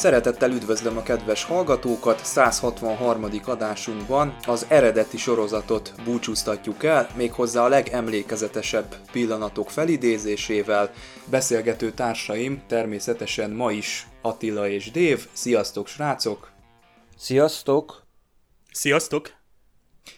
Szeretettel üdvözlöm a kedves hallgatókat, 163. adásunkban az eredeti sorozatot búcsúztatjuk el, méghozzá a legemlékezetesebb pillanatok felidézésével. Beszélgető társaim természetesen ma is Attila és Dév. Sziasztok srácok! Sziasztok! Sziasztok!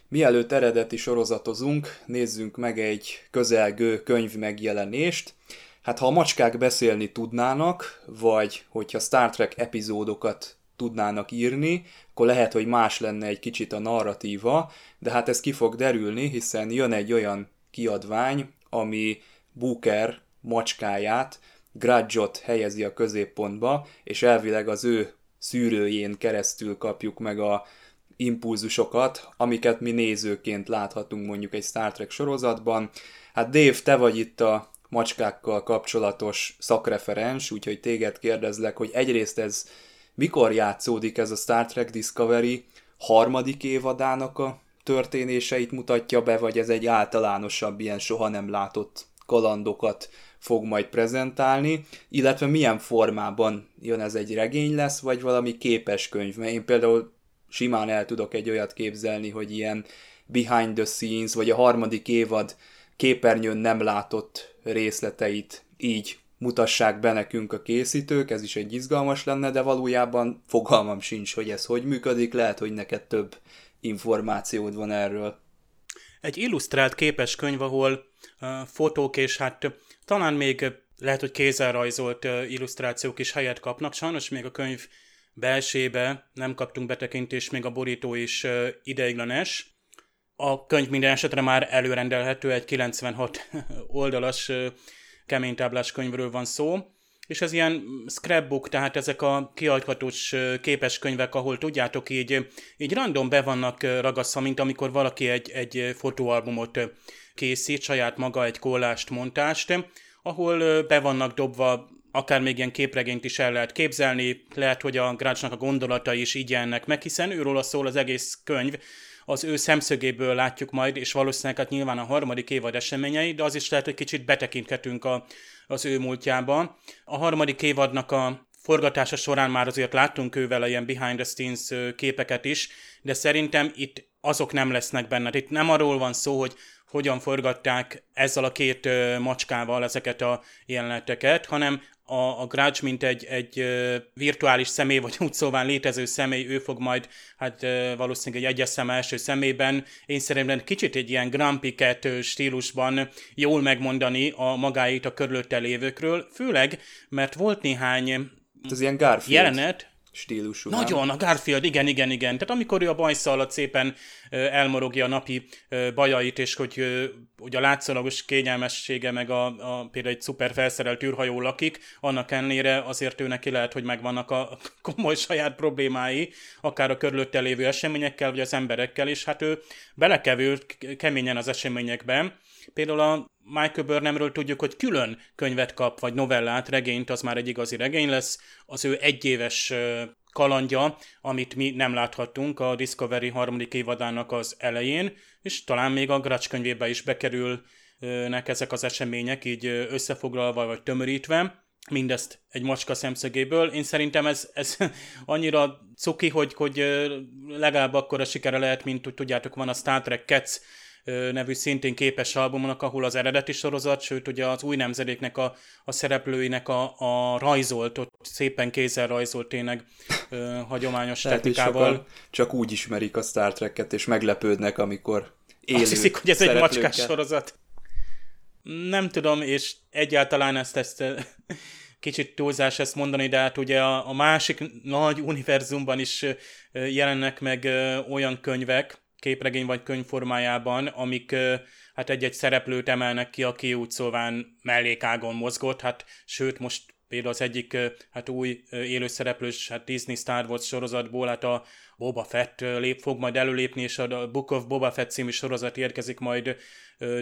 Mielőtt eredeti sorozatozunk, nézzünk meg egy közelgő könyv megjelenést. Hát ha a macskák beszélni tudnának, vagy hogyha Star Trek epizódokat tudnának írni, akkor lehet, hogy más lenne egy kicsit a narratíva, de hát ez ki fog derülni, hiszen jön egy olyan kiadvány, ami Booker macskáját, Grudge-ot helyezi a középpontba, és elvileg az ő szűrőjén keresztül kapjuk meg a impulzusokat, amiket mi nézőként láthatunk mondjuk egy Star Trek sorozatban. Hát Dave, te vagy itt a macskákkal kapcsolatos szakreferens, úgyhogy téged kérdezlek, hogy egyrészt ez mikor játszódik ez a Star Trek Discovery? Harmadik évadának a történéseit mutatja be, vagy ez egy általánosabb, ilyen soha nem látott kalandokat fog majd prezentálni, illetve milyen formában jön ez egy regény lesz, vagy valami képes könyv, mert én például simán el tudok egy olyat képzelni, hogy ilyen behind the scenes, vagy a harmadik évad képernyőn nem látott részleteit így mutassák be nekünk a készítők, ez is egy izgalmas lenne, de valójában fogalmam sincs, hogy ez hogy működik, lehet, hogy neked több információd van erről. Egy illusztrált képes könyv, ahol uh, fotók és hát talán még lehet, hogy kézzel rajzolt uh, illusztrációk is helyet kapnak. Sajnos még a könyv belsébe nem kaptunk betekintést, még a borító is uh, ideiglenes. A könyv minden esetre már előrendelhető, egy 96 oldalas keménytáblás könyvről van szó, és ez ilyen scrapbook, tehát ezek a kiadhatós képes könyvek, ahol tudjátok, így, így random be vannak ragasztva, mint amikor valaki egy, egy fotóalbumot készít, saját maga egy kollást, montást, ahol be vannak dobva akár még ilyen képregényt is el lehet képzelni, lehet, hogy a Grácsnak a gondolatai is így jelennek meg, hiszen őről szól az egész könyv, az ő szemszögéből látjuk majd, és valószínűleg hát nyilván a harmadik évad eseményei, de az is lehet, hogy kicsit betekinthetünk a, az ő múltjába. A harmadik évadnak a forgatása során már azért láttunk ővel ilyen behind the scenes képeket is, de szerintem itt azok nem lesznek benne. Itt nem arról van szó, hogy hogyan forgatták ezzel a két macskával ezeket a jeleneteket, hanem a, a Grudge, mint egy, egy virtuális személy, vagy úgy szóval létező személy, ő fog majd, hát valószínűleg egy egyes szem első szemében, én szerintem kicsit egy ilyen Grumpy stílusban jól megmondani a magáit a körülötte lévőkről, főleg, mert volt néhány ez ilyen Garfield. jelenet, stílusú. Nagyon, a Garfield, igen, igen, igen. Tehát amikor ő a bajsza alatt szépen elmorogja a napi bajait, és hogy, hogy a látszólagos kényelmessége, meg a, a, például egy szuper felszerelt űrhajó lakik, annak ellenére azért ő neki lehet, hogy megvannak a komoly saját problémái, akár a körülötte lévő eseményekkel, vagy az emberekkel, és hát ő belekevült keményen az eseményekben. Például a Michael Burnhamről tudjuk, hogy külön könyvet kap, vagy novellát, regényt, az már egy igazi regény lesz. Az ő egyéves kalandja, amit mi nem láthattunk a Discovery harmadik évadának az elején, és talán még a Grudge könyvébe is bekerülnek ezek az események, így összefoglalva vagy tömörítve mindezt egy macska szemszögéből. Én szerintem ez, ez annyira cuki, hogy, hogy legalább akkor a sikere lehet, mint hogy tudjátok, van a Star Trek Cats nevű szintén képes albumnak, ahol az eredeti sorozat, sőt ugye az új nemzedéknek a, a szereplőinek a, a rajzolt, ott szépen kézzel rajzolt tényleg ö, hagyományos technikával. Csak úgy ismerik a Star Trek-et, és meglepődnek, amikor élő Azt hiszik, hogy ez egy macskás sorozat. Nem tudom, és egyáltalán ezt, ezt kicsit túlzás ezt mondani, de hát ugye a, a másik nagy univerzumban is jelennek meg olyan könyvek, képregény vagy könyv formájában, amik hát egy-egy szereplőt emelnek ki, aki úgy szóván mellékágon mozgott, hát sőt most például az egyik hát új élőszereplős hát Disney Star Wars sorozatból, hát a Boba Fett lép, fog majd előlépni, és a Book of Boba Fett című sorozat érkezik majd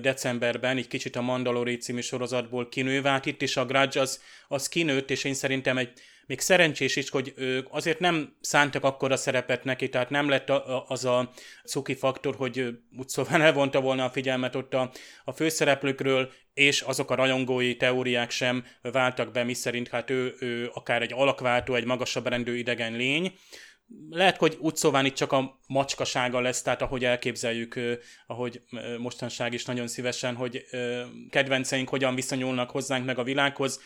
decemberben, egy kicsit a Mandalori című sorozatból kinőve, hát itt is a Grudge az, az kinőtt, és én szerintem egy még szerencsés is, hogy ők azért nem szántak akkora szerepet neki, tehát nem lett az a cuki faktor, hogy úgy szóval elvonta volna a figyelmet ott a, a főszereplőkről, és azok a rajongói teóriák sem váltak be, miszerint hát ő, ő akár egy alakváltó, egy magasabb rendű idegen lény, lehet, hogy szóval itt csak a macskasága lesz, tehát ahogy elképzeljük, ahogy mostanság is nagyon szívesen, hogy kedvenceink hogyan viszonyulnak hozzánk meg a világhoz,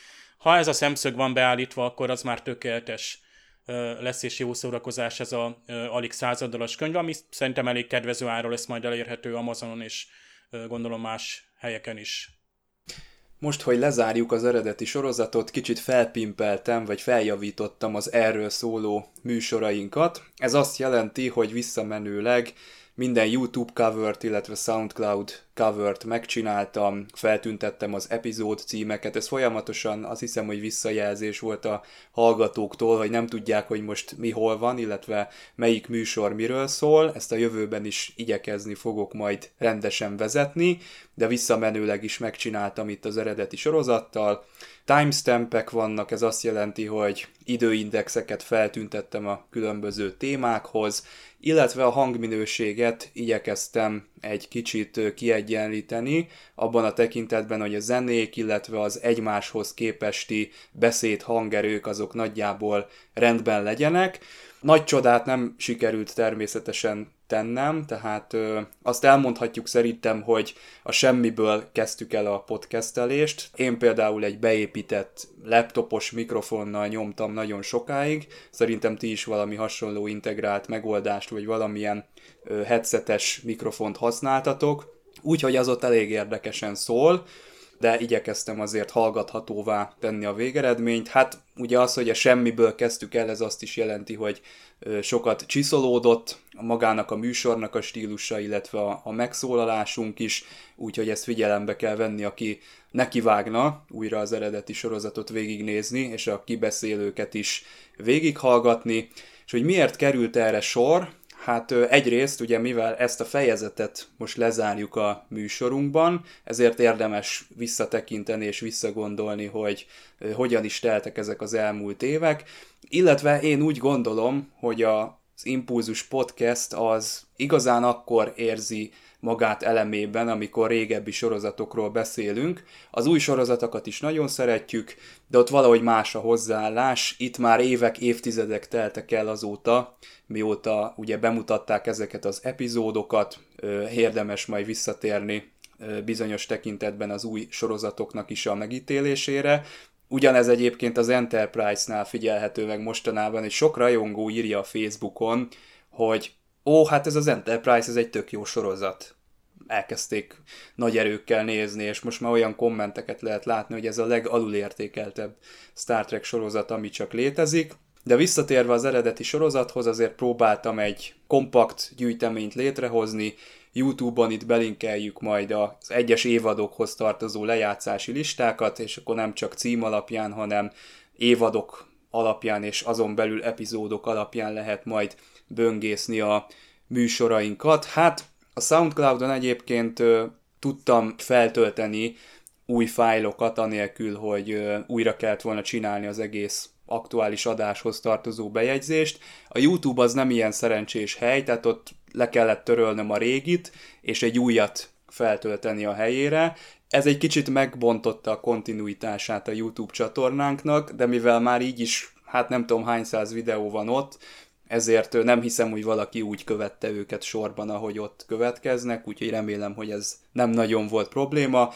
ha ez a szemszög van beállítva, akkor az már tökéletes lesz és jó szórakozás ez a alig századalas könyv, ami szerintem elég kedvező ára lesz majd elérhető Amazonon és gondolom más helyeken is. Most, hogy lezárjuk az eredeti sorozatot, kicsit felpimpeltem, vagy feljavítottam az erről szóló műsorainkat. Ez azt jelenti, hogy visszamenőleg minden YouTube covert, illetve SoundCloud covert megcsináltam, feltüntettem az epizód címeket, ez folyamatosan azt hiszem, hogy visszajelzés volt a hallgatóktól, hogy nem tudják, hogy most mi hol van, illetve melyik műsor miről szól, ezt a jövőben is igyekezni fogok majd rendesen vezetni, de visszamenőleg is megcsináltam itt az eredeti sorozattal, timestampek vannak, ez azt jelenti, hogy időindexeket feltüntettem a különböző témákhoz, illetve a hangminőséget igyekeztem egy kicsit kiegyenlíteni, abban a tekintetben, hogy a zenék, illetve az egymáshoz képesti beszéd hangerők azok nagyjából rendben legyenek. Nagy csodát nem sikerült természetesen tennem, tehát ö, azt elmondhatjuk szerintem, hogy a semmiből kezdtük el a podcastelést. Én például egy beépített laptopos mikrofonnal nyomtam nagyon sokáig, szerintem ti is valami hasonló integrált megoldást, vagy valamilyen ö, headsetes mikrofont használtatok, úgyhogy az ott elég érdekesen szól de igyekeztem azért hallgathatóvá tenni a végeredményt. Hát ugye az, hogy a semmiből kezdtük el, ez azt is jelenti, hogy sokat csiszolódott magának a műsornak a stílusa, illetve a, a megszólalásunk is, úgyhogy ezt figyelembe kell venni, aki nekivágna újra az eredeti sorozatot végignézni, és a kibeszélőket is végighallgatni. És hogy miért került erre sor, Hát egyrészt ugye mivel ezt a fejezetet most lezárjuk a műsorunkban, ezért érdemes visszatekinteni és visszagondolni, hogy hogyan is teltek ezek az elmúlt évek, illetve én úgy gondolom, hogy az Impulzus Podcast az igazán akkor érzi magát elemében, amikor régebbi sorozatokról beszélünk. Az új sorozatokat is nagyon szeretjük, de ott valahogy más a hozzáállás. Itt már évek, évtizedek teltek el azóta, mióta ugye bemutatták ezeket az epizódokat, érdemes majd visszatérni bizonyos tekintetben az új sorozatoknak is a megítélésére. Ugyanez egyébként az Enterprise-nál figyelhető meg mostanában, hogy sok rajongó írja a Facebookon, hogy ó, hát ez az Enterprise, ez egy tök jó sorozat. Elkezdték nagy erőkkel nézni, és most már olyan kommenteket lehet látni, hogy ez a legalulértékeltebb Star Trek sorozat, ami csak létezik. De visszatérve az eredeti sorozathoz, azért próbáltam egy kompakt gyűjteményt létrehozni, YouTube-on itt belinkeljük majd az egyes évadokhoz tartozó lejátszási listákat, és akkor nem csak cím alapján, hanem évadok alapján és azon belül epizódok alapján lehet majd böngészni a műsorainkat. Hát a Soundcloudon egyébként tudtam feltölteni új fájlokat, anélkül, hogy újra kellett volna csinálni az egész aktuális adáshoz tartozó bejegyzést. A YouTube az nem ilyen szerencsés hely, tehát ott le kellett törölnöm a régit, és egy újat feltölteni a helyére. Ez egy kicsit megbontotta a kontinuitását a YouTube csatornánknak, de mivel már így is, hát nem tudom hány száz videó van ott, ezért nem hiszem, hogy valaki úgy követte őket sorban, ahogy ott következnek, úgyhogy remélem, hogy ez nem nagyon volt probléma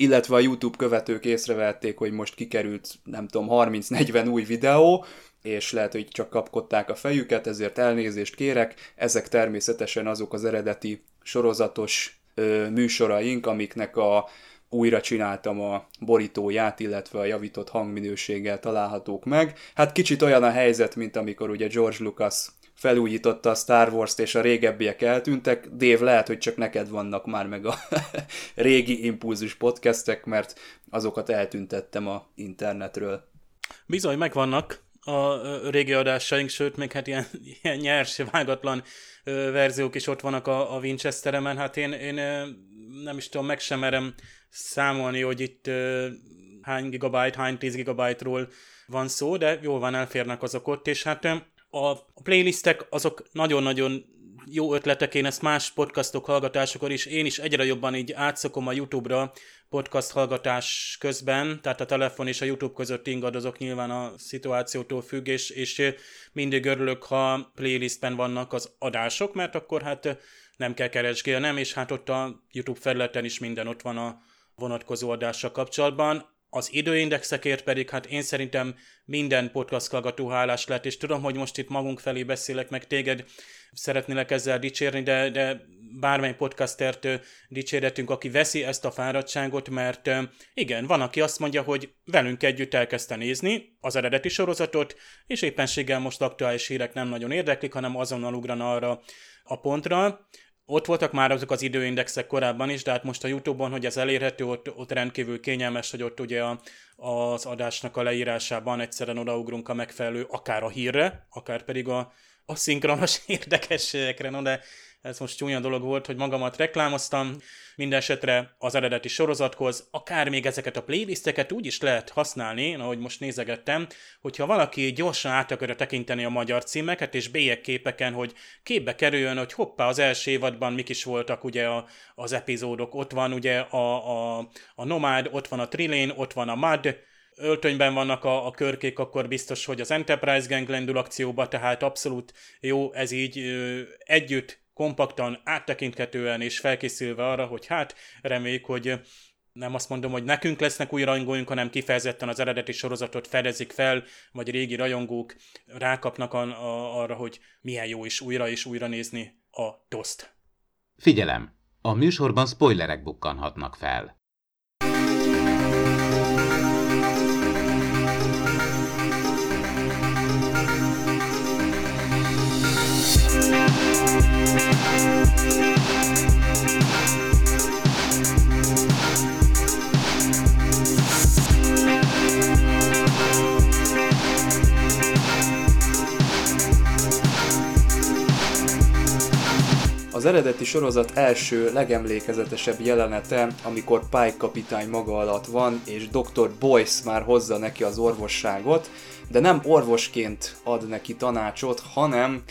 illetve a YouTube követők észrevették, hogy most kikerült, nem tudom, 30-40 új videó, és lehet, hogy csak kapkodták a fejüket, ezért elnézést kérek. Ezek természetesen azok az eredeti sorozatos ö, műsoraink, amiknek a újra csináltam a borítóját, illetve a javított hangminőséggel találhatók meg. Hát kicsit olyan a helyzet, mint amikor ugye George Lucas felújította a Star Wars-t, és a régebbiek eltűntek. Dév, lehet, hogy csak neked vannak már meg a régi impulzus podcastek, mert azokat eltüntettem a internetről. Bizony, megvannak a régi adásaink, sőt, még hát ilyen, ilyen nyers, vágatlan verziók is ott vannak a, a Winchesteremen. Hát én, én nem is tudom, meg sem merem számolni, hogy itt hány gigabyte, hány 10 gigabyte-ról van szó, de jól van, elférnek azok ott, és hát a playlistek azok nagyon-nagyon jó ötletek, én ezt más podcastok hallgatásokor is, én is egyre jobban így átszokom a YouTube-ra podcast hallgatás közben, tehát a telefon és a YouTube között ingadozok nyilván a szituációtól függ, és, és mindig örülök, ha playlistben vannak az adások, mert akkor hát nem kell keresgélnem, és hát ott a YouTube felületen is minden ott van a vonatkozó adással kapcsolatban. Az időindexekért pedig hát én szerintem minden podcast hallgató hálás lett, és tudom, hogy most itt magunk felé beszélek, meg téged szeretnélek ezzel dicsérni, de, de bármely podcastert dicsérhetünk, aki veszi ezt a fáradtságot, mert igen, van, aki azt mondja, hogy velünk együtt elkezdte nézni az eredeti sorozatot, és éppenséggel most aktuális hírek nem nagyon érdeklik, hanem azonnal ugrana arra a pontra, ott voltak már azok az időindexek korábban is, de hát most a Youtube-on, hogy ez elérhető, ott, ott rendkívül kényelmes, hogy ott ugye a, az adásnak a leírásában egyszerűen odaugrunk a megfelelő, akár a hírre, akár pedig a, a szinkronos érdekességekre, no de ez most csúnya dolog volt, hogy magamat reklámoztam, minden esetre az eredeti sorozathoz, akár még ezeket a playlisteket úgy is lehet használni, ahogy most nézegettem, hogyha valaki gyorsan át akarja tekinteni a magyar címeket, és képeken, hogy képbe kerüljön, hogy hoppá, az első évadban mik is voltak ugye a, az epizódok, ott van ugye a, a, a Nomád, ott van a Trilén, ott van a Mad, öltönyben vannak a, a körkék, akkor biztos, hogy az Enterprise Gang lendül akcióba, tehát abszolút jó ez így ö, együtt kompaktan, áttekinthetően és felkészülve arra, hogy hát reméljük, hogy nem azt mondom, hogy nekünk lesznek új rajongóink, hanem kifejezetten az eredeti sorozatot fedezik fel, vagy régi rajongók rákapnak a, a, arra, hogy milyen jó is újra és újra nézni a toszt. Figyelem! A műsorban spoilerek bukkanhatnak fel. Az eredeti sorozat első, legemlékezetesebb jelenete, amikor Pike kapitány maga alatt van, és Dr. Boyce már hozza neki az orvosságot, de nem orvosként ad neki tanácsot, hanem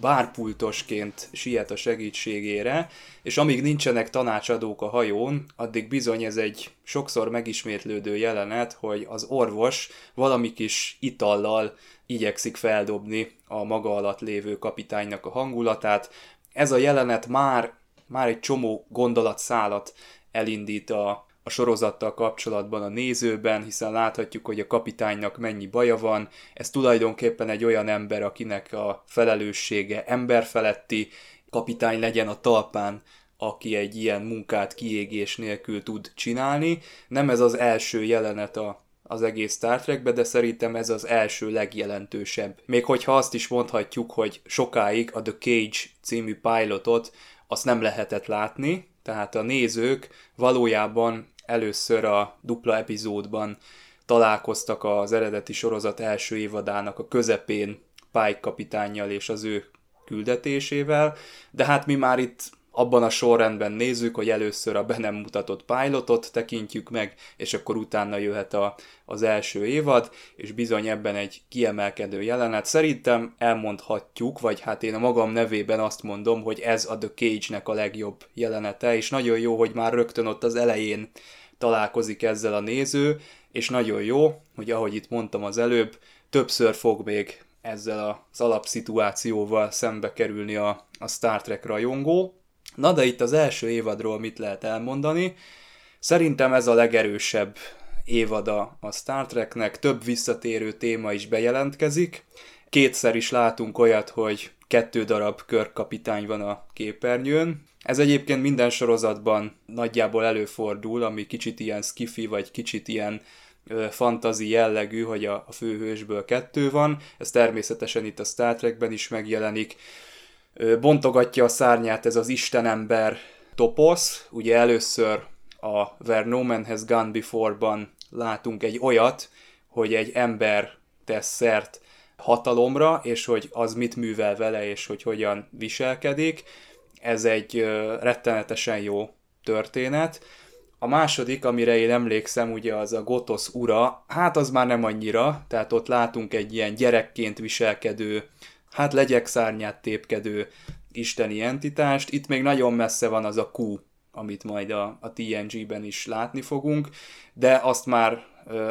bárpultosként siet a segítségére, és amíg nincsenek tanácsadók a hajón, addig bizony ez egy sokszor megismétlődő jelenet, hogy az orvos valami kis itallal igyekszik feldobni a maga alatt lévő kapitánynak a hangulatát, ez a jelenet már, már egy csomó gondolatszálat elindít a, a sorozattal kapcsolatban a nézőben, hiszen láthatjuk, hogy a kapitánynak mennyi baja van. Ez tulajdonképpen egy olyan ember, akinek a felelőssége emberfeletti, kapitány legyen a talpán, aki egy ilyen munkát kiégés nélkül tud csinálni. Nem ez az első jelenet a az egész Star Trekbe, de szerintem ez az első legjelentősebb. Még hogyha azt is mondhatjuk, hogy sokáig a The Cage című pilotot azt nem lehetett látni, tehát a nézők valójában először a dupla epizódban találkoztak az eredeti sorozat első évadának a közepén Pike kapitánnyal és az ő küldetésével, de hát mi már itt abban a sorrendben nézzük, hogy először a be nem mutatott pilotot tekintjük meg, és akkor utána jöhet a, az első évad, és bizony ebben egy kiemelkedő jelenet. Szerintem elmondhatjuk, vagy hát én a magam nevében azt mondom, hogy ez a The Cage-nek a legjobb jelenete, és nagyon jó, hogy már rögtön ott az elején találkozik ezzel a néző, és nagyon jó, hogy ahogy itt mondtam az előbb, többször fog még ezzel az alapszituációval szembe kerülni a, a Star Trek rajongó, Na de itt az első évadról mit lehet elmondani? Szerintem ez a legerősebb évada a Star Treknek, több visszatérő téma is bejelentkezik. Kétszer is látunk olyat, hogy kettő darab körkapitány van a képernyőn. Ez egyébként minden sorozatban nagyjából előfordul, ami kicsit ilyen skifi, vagy kicsit ilyen fantazi jellegű, hogy a, főhősből kettő van. Ez természetesen itt a Star Trekben is megjelenik bontogatja a szárnyát ez az istenember toposz. Ugye először a Where No Man Has Gone Before-ban látunk egy olyat, hogy egy ember tesz szert hatalomra, és hogy az mit művel vele, és hogy hogyan viselkedik. Ez egy rettenetesen jó történet. A második, amire én emlékszem, ugye az a Gotosz ura, hát az már nem annyira, tehát ott látunk egy ilyen gyerekként viselkedő, hát legyek szárnyát tépkedő isteni entitást. Itt még nagyon messze van az a Q, amit majd a, a TNG-ben is látni fogunk, de azt már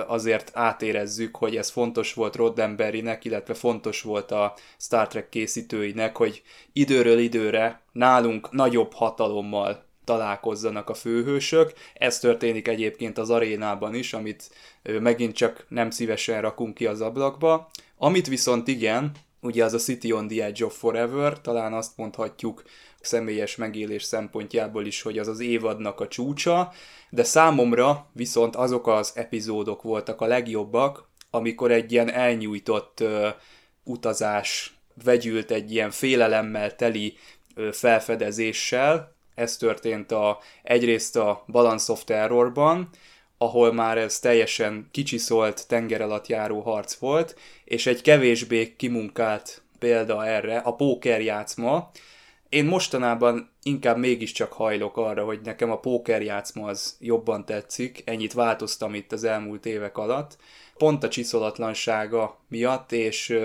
azért átérezzük, hogy ez fontos volt Roddenberrynek, illetve fontos volt a Star Trek készítőinek, hogy időről időre nálunk nagyobb hatalommal találkozzanak a főhősök. Ez történik egyébként az arénában is, amit megint csak nem szívesen rakunk ki az ablakba. Amit viszont igen, ugye az a City on the Edge of Forever, talán azt mondhatjuk személyes megélés szempontjából is, hogy az az évadnak a csúcsa, de számomra viszont azok az epizódok voltak a legjobbak, amikor egy ilyen elnyújtott ö, utazás vegyült egy ilyen félelemmel teli ö, felfedezéssel. Ez történt a, egyrészt a Balance of Terrorban, ahol már ez teljesen kicsiszolt tenger alatt járó harc volt, és egy kevésbé kimunkált példa erre a pókerjátszma, én mostanában inkább mégiscsak hajlok arra, hogy nekem a pókerjátszma az jobban tetszik, ennyit változtam itt az elmúlt évek alatt, pont a csiszolatlansága miatt, és,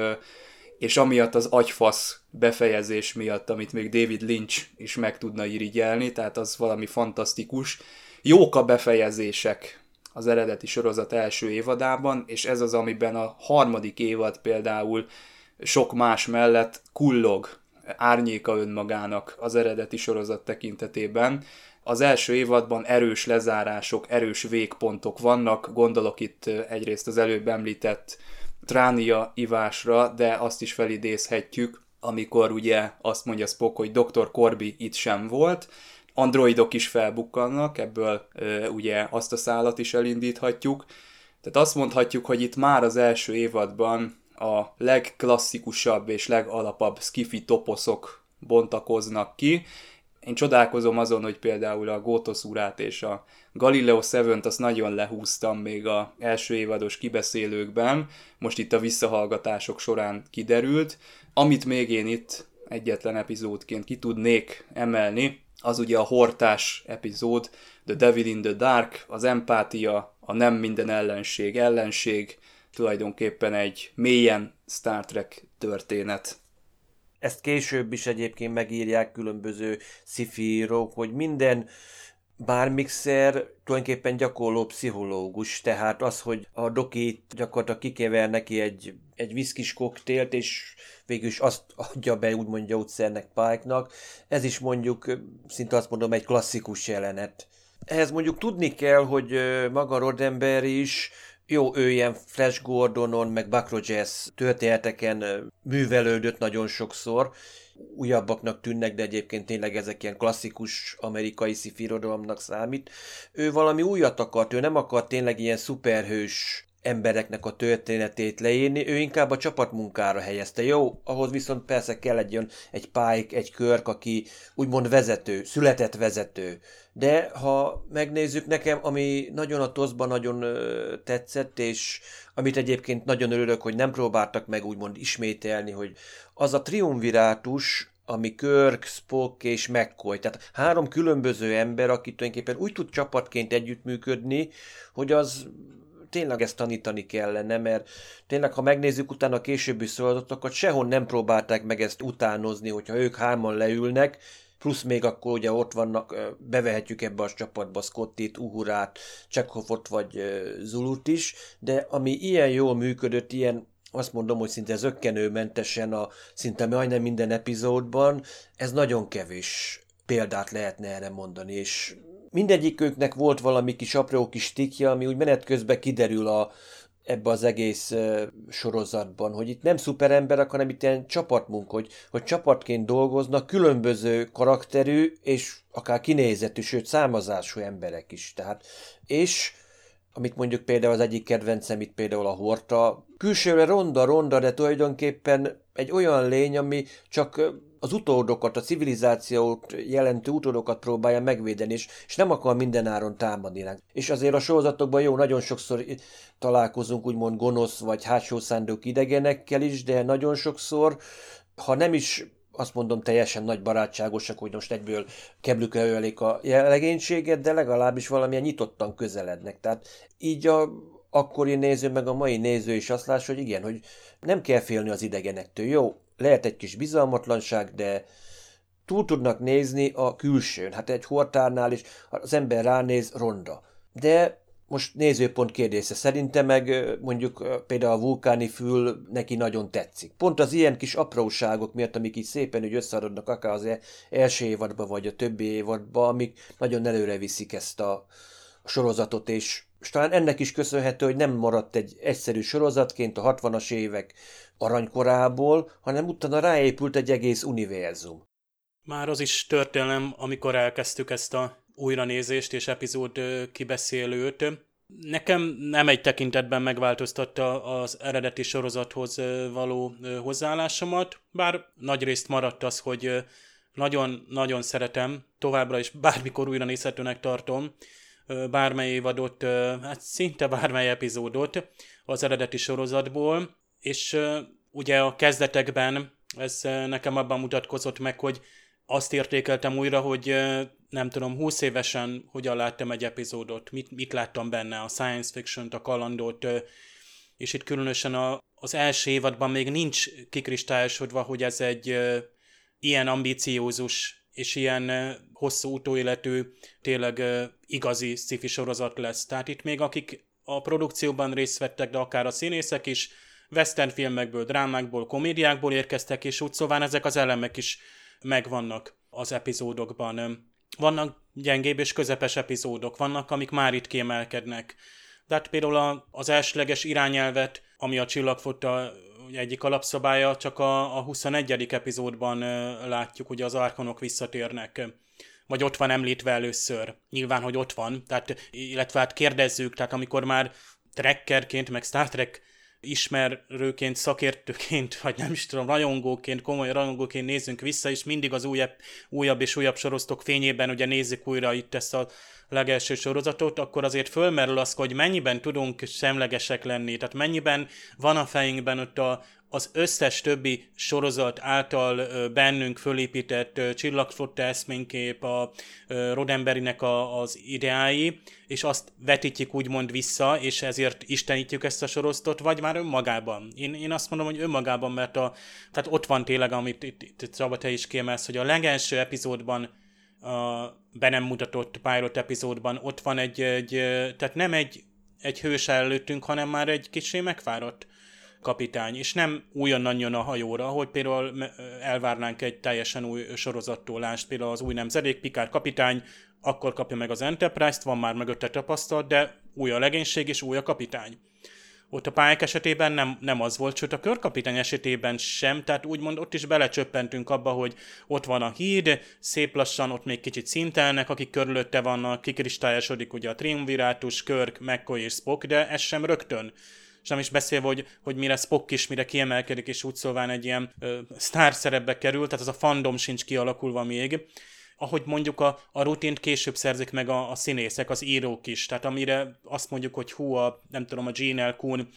és amiatt az agyfasz befejezés miatt, amit még David Lynch is meg tudna irigyelni, tehát az valami fantasztikus. Jók a befejezések az eredeti sorozat első évadában, és ez az, amiben a harmadik évad például sok más mellett kullog árnyéka önmagának az eredeti sorozat tekintetében. Az első évadban erős lezárások, erős végpontok vannak, gondolok itt egyrészt az előbb említett Tránia ivásra, de azt is felidézhetjük, amikor ugye azt mondja Spock, hogy Dr. Corby itt sem volt, androidok is felbukkannak, ebből e, ugye azt a szállat is elindíthatjuk. Tehát azt mondhatjuk, hogy itt már az első évadban a legklasszikusabb és legalapabb skifi toposzok bontakoznak ki. Én csodálkozom azon, hogy például a Gótosz urát és a Galileo 7-t azt nagyon lehúztam még a első évados kibeszélőkben, most itt a visszahallgatások során kiderült. Amit még én itt egyetlen epizódként ki tudnék emelni, az ugye a hortás epizód, The Devil in the Dark, az empátia, a nem minden ellenség ellenség, tulajdonképpen egy mélyen Star Trek történet. Ezt később is egyébként megírják különböző szifírók, hogy minden bármixer tulajdonképpen gyakorló pszichológus, tehát az, hogy a doki gyakorlatilag kikever neki egy, egy viszkis koktélt, és végül is azt adja be úgymond gyógyszernek Pike-nak, ez is mondjuk szinte azt mondom egy klasszikus jelenet. Ehhez mondjuk tudni kell, hogy maga Roddenberry is jó, ő ilyen Flash Gordonon, meg Buck Rogers történeteken művelődött nagyon sokszor, újabbaknak tűnnek, de egyébként tényleg ezek ilyen klasszikus amerikai szifirodalomnak számít. Ő valami újat akart, ő nem akart tényleg ilyen szuperhős embereknek a történetét leírni, ő inkább a csapatmunkára helyezte. Jó, ahhoz viszont persze kell egy, egy Pike, egy Körk, aki úgymond vezető, született vezető. De ha megnézzük nekem, ami nagyon a toszban nagyon ö, tetszett, és amit egyébként nagyon örülök, hogy nem próbáltak meg úgymond ismételni, hogy az a triumvirátus, ami Körk, Spock és McCoy. Tehát három különböző ember, aki tulajdonképpen úgy tud csapatként együttműködni, hogy az tényleg ezt tanítani kellene, mert tényleg, ha megnézzük utána a későbbi szolgálatokat, sehol nem próbálták meg ezt utánozni, hogyha ők hárman leülnek, plusz még akkor ugye ott vannak, bevehetjük ebbe a csapatba Scottit, Uhurát, Csekhovot vagy Zulut is, de ami ilyen jól működött, ilyen azt mondom, hogy szinte zöggenőmentesen a szinte majdnem minden epizódban, ez nagyon kevés példát lehetne erre mondani, és mindegyiküknek volt valami kis apró kis tikja, ami úgy menet közben kiderül a, ebbe az egész uh, sorozatban, hogy itt nem szuperemberek, hanem itt ilyen csapatmunk, hogy, hogy csapatként dolgoznak különböző karakterű és akár kinézetű, sőt származású emberek is. Tehát, és amit mondjuk például az egyik kedvencem itt például a Horta, külsőre ronda-ronda, de tulajdonképpen egy olyan lény, ami csak az utódokat, a civilizációt jelentő utódokat próbálja megvédeni, és, és nem akar mindenáron támadni ránk. És azért a sorozatokban jó, nagyon sokszor találkozunk úgymond gonosz vagy hátsó szándék idegenekkel is, de nagyon sokszor, ha nem is azt mondom teljesen nagy barátságosak, hogy most egyből keblükre ölik a legénységet, de legalábbis valamilyen nyitottan közelednek. Tehát így a akkori néző, meg a mai néző is azt lássa, hogy igen, hogy nem kell félni az idegenektől. Jó, lehet egy kis bizalmatlanság, de túl tudnak nézni a külsőn. Hát egy hortárnál is az ember ránéz ronda. De most nézőpont kérdése. Szerintem meg mondjuk például a vulkáni fül neki nagyon tetszik. Pont az ilyen kis apróságok miatt, amik így szépen hogy összeadodnak akár az e- első évadba, vagy a többi évadba, amik nagyon előre viszik ezt a sorozatot, és és talán ennek is köszönhető, hogy nem maradt egy egyszerű sorozatként a 60-as évek aranykorából, hanem utána ráépült egy egész univerzum. Már az is történelem, amikor elkezdtük ezt a újranézést és epizód kibeszélőt. Nekem nem egy tekintetben megváltoztatta az eredeti sorozathoz való hozzáállásomat, bár nagyrészt maradt az, hogy nagyon-nagyon szeretem, továbbra is bármikor újra nézhetőnek tartom, bármely évadot, hát szinte bármely epizódot az eredeti sorozatból, és ugye a kezdetekben ez nekem abban mutatkozott meg, hogy azt értékeltem újra, hogy nem tudom, 20 évesen hogyan láttam egy epizódot, mit, mit láttam benne, a science fiction a kalandot, és itt különösen a, az első évadban még nincs kikristályosodva, hogy ez egy ilyen ambiciózus és ilyen hosszú utóéletű, tényleg igazi sci sorozat lesz. Tehát itt még akik a produkcióban részt vettek, de akár a színészek is, western filmekből, drámákból, komédiákból érkeztek, és úgy szóval ezek az elemek is megvannak az epizódokban. Vannak gyengébb és közepes epizódok, vannak, amik már itt kiemelkednek. De hát például az elsőleges irányelvet, ami a csillagfotta egyik alapszabálya, csak a, a 21. epizódban látjuk, hogy az arkonok visszatérnek vagy ott van említve először. Nyilván, hogy ott van, tehát, illetve hát kérdezzük, tehát amikor már trekkerként, meg Star Trek ismerőként, szakértőként, vagy nem is tudom, rajongóként, komoly rajongóként nézzünk vissza, és mindig az újabb, újabb és újabb sorosztok fényében ugye nézzük újra itt ezt a legelső sorozatot, akkor azért fölmerül az, hogy mennyiben tudunk semlegesek lenni, tehát mennyiben van a fejünkben ott a, az összes többi sorozat által bennünk fölépített csillagflotta eszménykép, a Rodemberinek a, az ideái, és azt vetítjük úgymond vissza, és ezért istenítjük ezt a sorozatot, vagy már önmagában. Én, én azt mondom, hogy önmagában, mert a, tehát ott van tényleg, amit itt, itt Csaba, te is kiemelsz, hogy a legelső epizódban a be nem mutatott pilot epizódban ott van egy, egy tehát nem egy, egy hős előttünk, hanem már egy kicsi megfáradt kapitány, és nem újonnan jön a hajóra, hogy például elvárnánk egy teljesen új sorozattól, lást, például az új nemzedék, Pikár kapitány, akkor kapja meg az Enterprise-t, van már mögötte tapasztalat, de új a legénység és új a kapitány. Ott a pályák esetében nem, nem az volt, sőt a körkapitány esetében sem, tehát úgymond ott is belecsöppentünk abba, hogy ott van a híd, szép lassan ott még kicsit szintelnek, akik körülötte vannak, kikristályоsodik ugye a triumvirátus, Körk, McCoy és Spock, de ez sem rögtön és nem is beszélve, hogy, hogy mire Spock is, mire kiemelkedik, és úgy szóván egy ilyen ö, sztár szerepbe kerül, tehát az a fandom sincs kialakulva még. Ahogy mondjuk a, a rutint később szerzik meg a, a színészek, az írók is, tehát amire azt mondjuk, hogy hú, a, nem tudom, a Gene L. Kuhn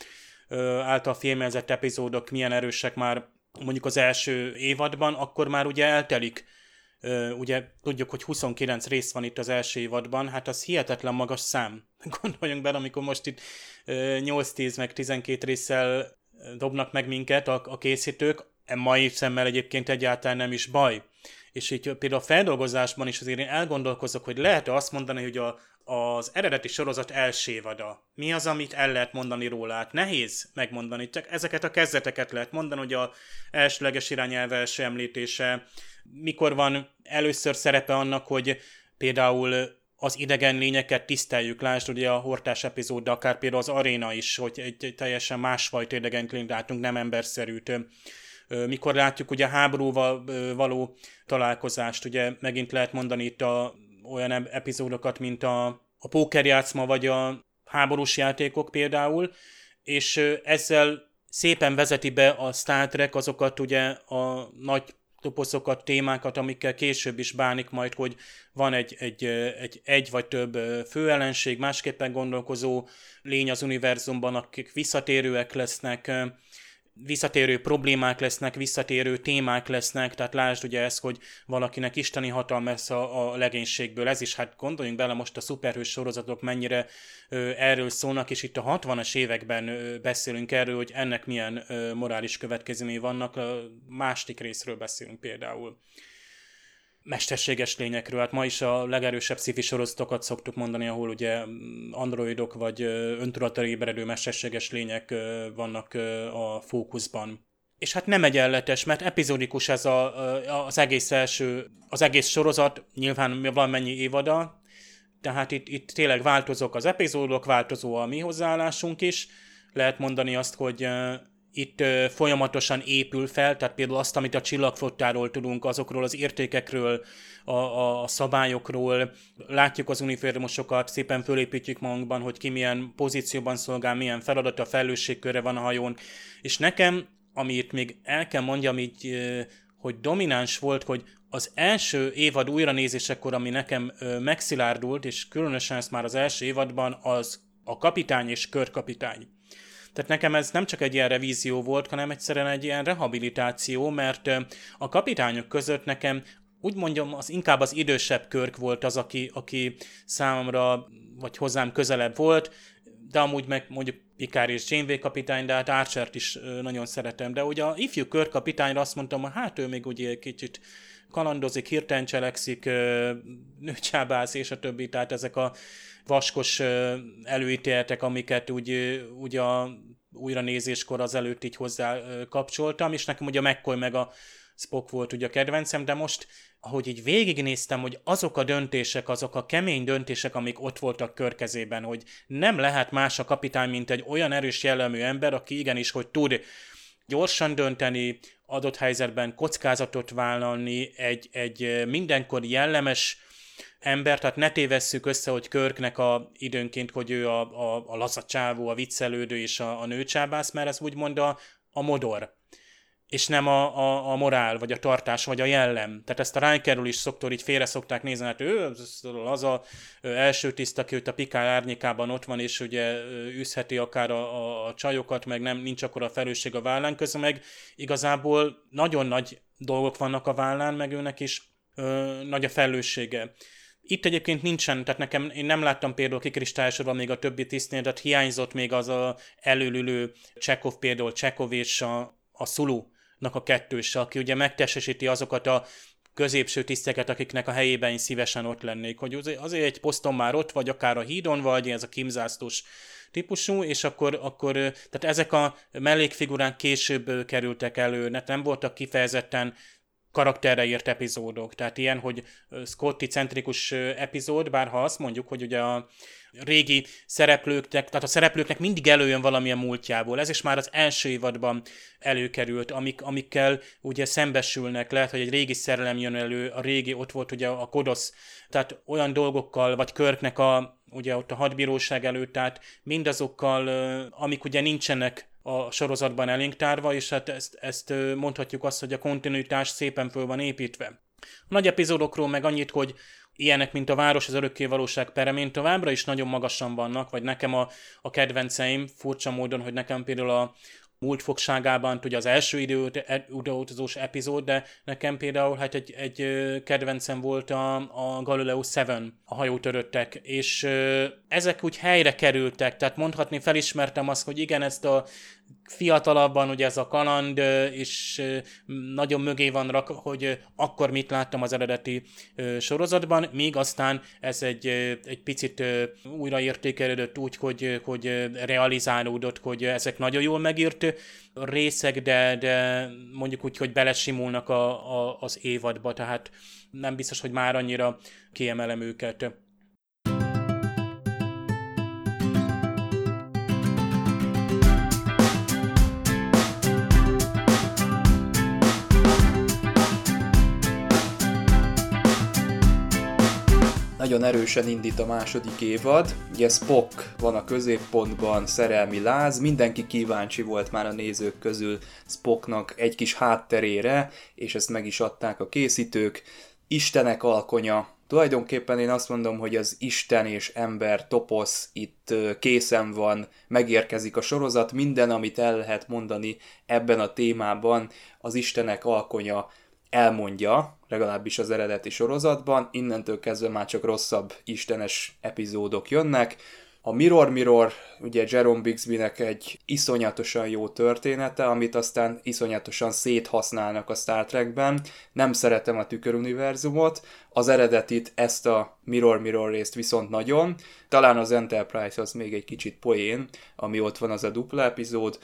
ö, által filmezett epizódok milyen erősek már mondjuk az első évadban, akkor már ugye eltelik ugye tudjuk, hogy 29 rész van itt az első évadban, hát az hihetetlen magas szám. Gondoljunk bele, amikor most itt 8-10 meg 12 résszel dobnak meg minket a, a készítők, e mai szemmel egyébként egyáltalán nem is baj. És így például a feldolgozásban is azért én elgondolkozok, hogy lehet-e azt mondani, hogy a, az eredeti sorozat első évada. Mi az, amit el lehet mondani róla? Hát nehéz megmondani, csak ezeket a kezdeteket lehet mondani, hogy a elsőleges irányelve első említése, mikor van először szerepe annak, hogy például az idegen lényeket tiszteljük, lásd ugye a hortás epizód, de akár például az aréna is, hogy egy, egy teljesen másfajta idegen lényt látunk, nem emberszerűt. Mikor látjuk ugye a háborúval való találkozást, ugye megint lehet mondani itt a, olyan epizódokat, mint a, a pókerjátszma, vagy a háborús játékok például, és ezzel szépen vezeti be a Star Trek azokat ugye a nagy toposzokat, témákat, amikkel később is bánik majd, hogy van egy, egy, egy, egy vagy több főellenség, másképpen gondolkozó lény az univerzumban, akik visszatérőek lesznek, visszatérő problémák lesznek, visszatérő témák lesznek, tehát lásd ugye ezt, hogy valakinek isteni hatalma lesz a, a legénységből. Ez is, hát gondoljunk bele most a szuperhős sorozatok mennyire ö, erről szólnak, és itt a 60-as években ö, beszélünk erről, hogy ennek milyen ö, morális következményei vannak, a másik részről beszélünk például mesterséges lényekről. Hát ma is a legerősebb sci sorozatokat szoktuk mondani, ahol ugye androidok vagy öntudattal ébredő mesterséges lények vannak a fókuszban. És hát nem egyenletes, mert epizódikus ez a, az egész első, az egész sorozat, nyilván valamennyi évada, tehát itt, itt tényleg változók az epizódok, változó a mi hozzáállásunk is. Lehet mondani azt, hogy itt ö, folyamatosan épül fel, tehát például azt, amit a csillagflottáról tudunk, azokról az értékekről, a, a, a szabályokról, látjuk az uniformosokat, szépen fölépítjük magunkban, hogy ki milyen pozícióban szolgál, milyen feladata, felelősségkörre van a hajón, és nekem, amit még el kell mondjam így, ö, hogy domináns volt, hogy az első évad újranézésekor, ami nekem ö, megszilárdult, és különösen ezt már az első évadban, az a kapitány és körkapitány tehát nekem ez nem csak egy ilyen revízió volt, hanem egyszerűen egy ilyen rehabilitáció, mert a kapitányok között nekem úgy mondjam, az inkább az idősebb körk volt az, aki, aki számomra, vagy hozzám közelebb volt, de amúgy meg mondjuk Pikár és Janeway kapitány, de hát Archert is nagyon szeretem. De ugye a ifjú körkapitányra azt mondtam, hogy hát ő még ugye kicsit kalandozik, hirtelen cselekszik, nőcsábász és a többi, tehát ezek a vaskos előítéletek, amiket úgy, úgy a újranézéskor az előtt így hozzá kapcsoltam, és nekem ugye a McCoy meg a Spock volt ugye a kedvencem, de most, ahogy így végignéztem, hogy azok a döntések, azok a kemény döntések, amik ott voltak körkezében, hogy nem lehet más a kapitány, mint egy olyan erős jellemű ember, aki igenis, hogy tud gyorsan dönteni, adott helyzetben kockázatot vállalni, egy, egy mindenkor jellemes ember, tehát ne tévesszük össze, hogy Körknek a időnként, hogy ő a, a, a lazacsávó, a viccelődő és a, a nőcsábász, mert ez úgymond a, a modor és nem a, a, a morál, vagy a tartás, vagy a jellem. Tehát ezt a Rikerről is szoktor így félre szokták nézni, hát ő az a első tiszt, aki a Pikár árnyékában ott van, és ugye űzheti akár a, a, a csajokat, meg nem nincs akkor a felelősség a vállán közben, meg igazából nagyon nagy dolgok vannak a vállán, meg őnek is ö, nagy a felelőssége. Itt egyébként nincsen, tehát nekem, én nem láttam például kikristályosodva még a többi tisztnél, tehát hiányzott még az a előlülő Csekov például Csekov és a, a Szulu a kettőse, aki ugye megtestesíti azokat a középső tiszteket, akiknek a helyében szívesen ott lennék, hogy azért egy poszton már ott vagy, akár a hídon vagy, ez a kimzászlós típusú, és akkor, akkor tehát ezek a mellékfigurák később kerültek elő, nem voltak kifejezetten karakterre írt epizódok. Tehát ilyen, hogy Scotty centrikus epizód, bár ha azt mondjuk, hogy ugye a régi szereplőknek, tehát a szereplőknek mindig előjön valamilyen múltjából. Ez is már az első évadban előkerült, amik, amikkel ugye szembesülnek, lehet, hogy egy régi szerelem jön elő, a régi, ott volt ugye a kodosz, tehát olyan dolgokkal, vagy Körknek a, ugye ott a hadbíróság előtt, tehát mindazokkal, amik ugye nincsenek a sorozatban elénk tárva, és hát ezt, ezt mondhatjuk azt, hogy a kontinuitás szépen föl van építve. A nagy epizódokról meg annyit, hogy ilyenek, mint a Város az örökké valóság peremén továbbra is nagyon magasan vannak, vagy nekem a, a kedvenceim, furcsa módon, hogy nekem például a, múlt fogságában, ugye az első időutazós epizód, de nekem például hát egy, egy kedvencem volt a, a Galileo 7, a hajótöröttek, és ezek úgy helyre kerültek, tehát mondhatni felismertem azt, hogy igen, ezt a fiatalabban ugye ez a kaland, és nagyon mögé van rak, hogy akkor mit láttam az eredeti sorozatban, míg aztán ez egy, egy picit újraértékelődött úgy, hogy, hogy realizálódott, hogy ezek nagyon jól megírt részek, de, de mondjuk úgy, hogy belesimulnak a, a, az évadba, tehát nem biztos, hogy már annyira kiemelem őket. Nagyon erősen indít a második évad. Ugye Spock van a középpontban, szerelmi láz, mindenki kíváncsi volt már a nézők közül Spocknak egy kis hátterére, és ezt meg is adták a készítők. Istenek alkonya, Tulajdonképpen én azt mondom, hogy az Isten és ember toposz itt készen van, megérkezik a sorozat, minden, amit el lehet mondani ebben a témában, az Istenek alkonya elmondja, legalábbis az eredeti sorozatban, innentől kezdve már csak rosszabb istenes epizódok jönnek. A Mirror Mirror, ugye Jerome Bixbynek egy iszonyatosan jó története, amit aztán iszonyatosan széthasználnak a Star Trekben. Nem szeretem a tüköruniverzumot, az eredetit, ezt a Mirror Mirror részt viszont nagyon. Talán az Enterprise az még egy kicsit poén, ami ott van az a dupla epizód,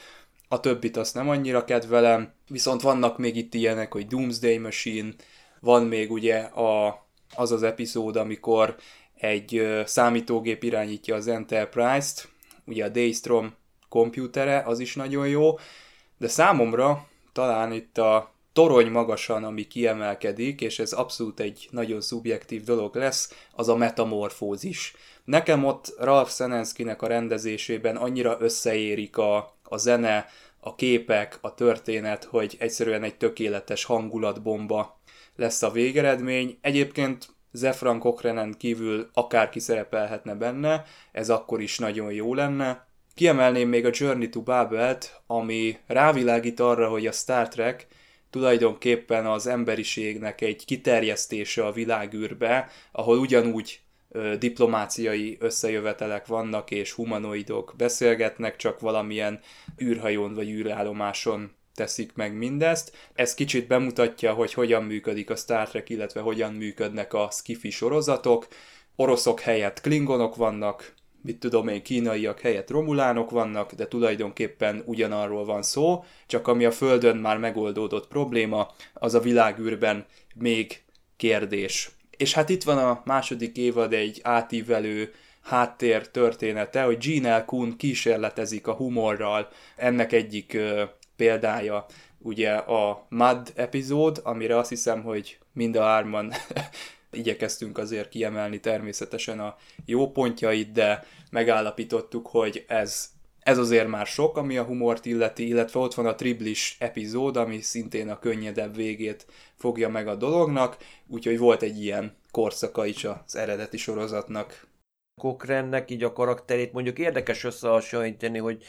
a többit azt nem annyira kedvelem, viszont vannak még itt ilyenek, hogy Doomsday Machine, van még ugye a, az az epizód, amikor egy számítógép irányítja az Enterprise-t, ugye a Daystrom komputere, az is nagyon jó, de számomra talán itt a torony magasan, ami kiemelkedik, és ez abszolút egy nagyon szubjektív dolog lesz, az a metamorfózis. Nekem ott Ralph Senenskynek a rendezésében annyira összeérik a, a zene, a képek, a történet, hogy egyszerűen egy tökéletes hangulatbomba lesz a végeredmény. Egyébként Zefran Cochrane-en kívül akárki szerepelhetne benne, ez akkor is nagyon jó lenne. Kiemelném még a Journey to Babel-t, ami rávilágít arra, hogy a Star Trek tulajdonképpen az emberiségnek egy kiterjesztése a világűrbe, ahol ugyanúgy diplomáciai összejövetelek vannak, és humanoidok beszélgetnek, csak valamilyen űrhajón vagy űrállomáson teszik meg mindezt. Ez kicsit bemutatja, hogy hogyan működik a Star Trek, illetve hogyan működnek a skifi sorozatok. Oroszok helyett klingonok vannak, mit tudom én, kínaiak helyett romulánok vannak, de tulajdonképpen ugyanarról van szó, csak ami a Földön már megoldódott probléma, az a világűrben még kérdés. És hát itt van a második évad egy átívelő háttér története, hogy Gene L. Kuhn kísérletezik a humorral. Ennek egyik ö, példája ugye a Mad epizód, amire azt hiszem, hogy mind a hárman igyekeztünk azért kiemelni természetesen a jó pontjait, de megállapítottuk, hogy ez ez azért már sok, ami a humort illeti, illetve ott van a triblis epizód, ami szintén a könnyedebb végét fogja meg a dolognak, úgyhogy volt egy ilyen korszaka is az eredeti sorozatnak. Cochrannek így a karakterét mondjuk érdekes összehasonlítani, hogy,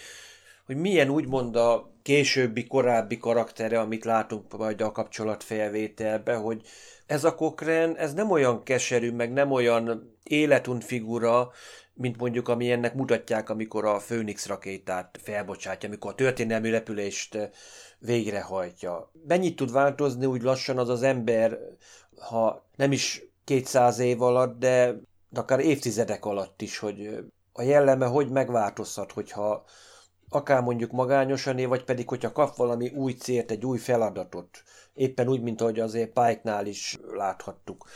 hogy milyen úgymond a későbbi, korábbi karaktere, amit látunk majd a kapcsolatfelvételbe, hogy ez a Cochrane, ez nem olyan keserű, meg nem olyan életunt figura, mint mondjuk ami ennek mutatják, amikor a Phoenix rakétát felbocsátja, amikor a történelmi repülést végrehajtja. Mennyit tud változni úgy lassan az az ember, ha nem is 200 év alatt, de, akár évtizedek alatt is, hogy a jelleme hogy megváltozhat, hogyha akár mondjuk magányosan él, vagy pedig, hogyha kap valami új célt, egy új feladatot. Éppen úgy, mint ahogy azért Pike-nál is láthattuk.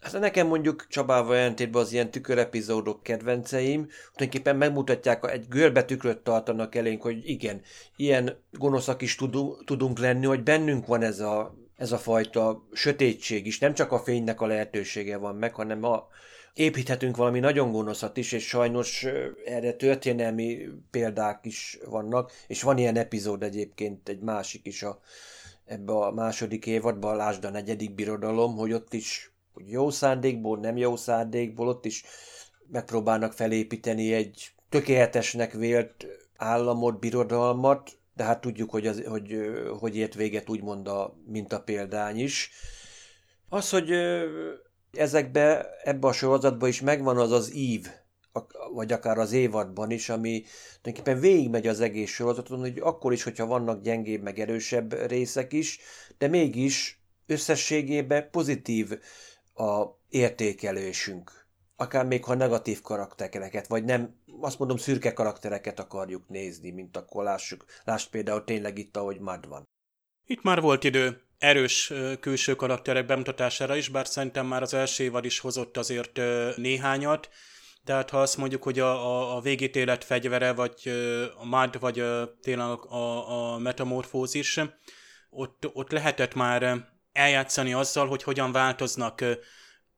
Hát nekem mondjuk Csabával jelentétben az ilyen tükörepizódok kedvenceim, tulajdonképpen megmutatják, egy görbe tükröt tartanak elénk, hogy igen, ilyen gonoszak is tudunk, tudunk lenni, hogy bennünk van ez a, ez a fajta sötétség is, nem csak a fénynek a lehetősége van meg, hanem a, építhetünk valami nagyon gonoszat is, és sajnos erre történelmi példák is vannak, és van ilyen epizód egyébként, egy másik is a, ebbe a második évadban, lásd a negyedik birodalom, hogy ott is hogy jó szándékból, nem jó szándékból, ott is megpróbálnak felépíteni egy tökéletesnek vélt államot, birodalmat, de hát tudjuk, hogy, az, hogy, hogy ért véget úgymond a példány is. Az, hogy ezekbe, ebbe a sorozatban is megvan az az ív, vagy akár az évadban is, ami tulajdonképpen végigmegy az egész sorozaton, hogy akkor is, hogyha vannak gyengébb, meg erősebb részek is, de mégis összességében pozitív a értékelésünk. Akár még ha negatív karaktereket, vagy nem, azt mondom, szürke karaktereket akarjuk nézni, mint akkor lássuk. Láss például tényleg itt, ahogy Mad van. Itt már volt idő erős külső karakterek bemutatására is, bár szerintem már az első évad is hozott azért néhányat, tehát ha azt mondjuk, hogy a, a, a végítélet fegyvere, vagy a MAD, vagy tényleg a, a metamorfózis, ott, ott lehetett már eljátszani azzal, hogy hogyan változnak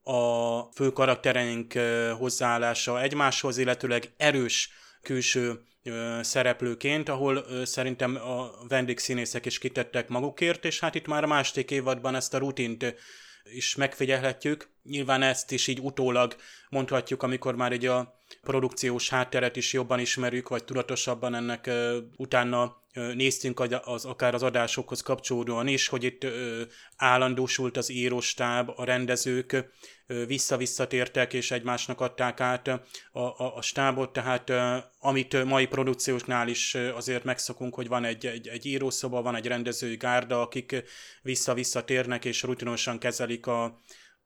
a fő karaktereink hozzáállása egymáshoz, illetőleg erős külső szereplőként, ahol szerintem a vendégszínészek is kitettek magukért, és hát itt már a második évadban ezt a rutint is megfigyelhetjük. Nyilván ezt is így utólag mondhatjuk, amikor már egy a produkciós hátteret is jobban ismerjük, vagy tudatosabban ennek utána néztünk az, akár az adásokhoz kapcsolódóan is, hogy itt állandósult az íróstáb, a rendezők vissza-visszatértek, és egymásnak adták át a, a, a stábot, tehát amit mai produkcióknál is azért megszokunk, hogy van egy, egy, egy írószoba, van egy rendezői gárda, akik vissza-visszatérnek, és rutinosan kezelik a,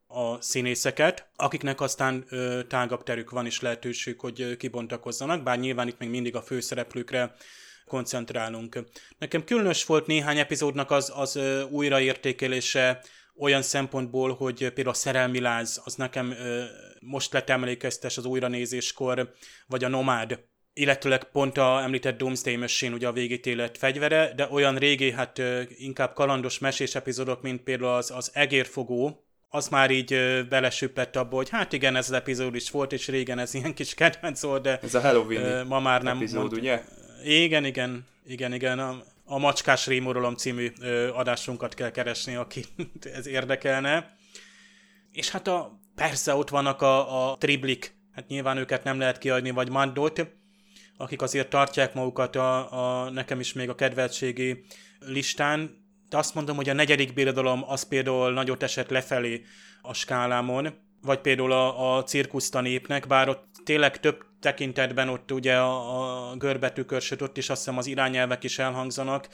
a színészeket, akiknek aztán ö, tágabb terük van és lehetőség, hogy kibontakozzanak, bár nyilván itt még mindig a főszereplőkre koncentrálunk. Nekem különös volt néhány epizódnak az, az újraértékelése olyan szempontból, hogy például a szerelmi láz, az nekem most lett emlékeztes az újranézéskor, vagy a nomád, illetőleg pont a említett Doomsday Machine, ugye a végítélet fegyvere, de olyan régi, hát inkább kalandos mesés epizódok, mint például az, az egérfogó, az már így belesüppett abba, hogy hát igen, ez az epizód is volt, és régen ez ilyen kis kedvenc volt, de ez a Halloween ma már nem epizód, mond... ugye? Igen, igen, igen, igen. A, a Macskás Rémorolom című ö, adásunkat kell keresni, aki ez érdekelne. És hát a, persze ott vannak a, a triblik, hát nyilván őket nem lehet kiadni, vagy Mandot, akik azért tartják magukat a, a nekem is még a kedveltségi listán, de azt mondom, hogy a negyedik birodalom az például nagyot esett lefelé a skálámon, vagy például a, a cirkuszta népnek, bár ott tényleg több tekintetben ott ugye a, a görbetűkörsöt, ott is azt hiszem az irányelvek is elhangzanak,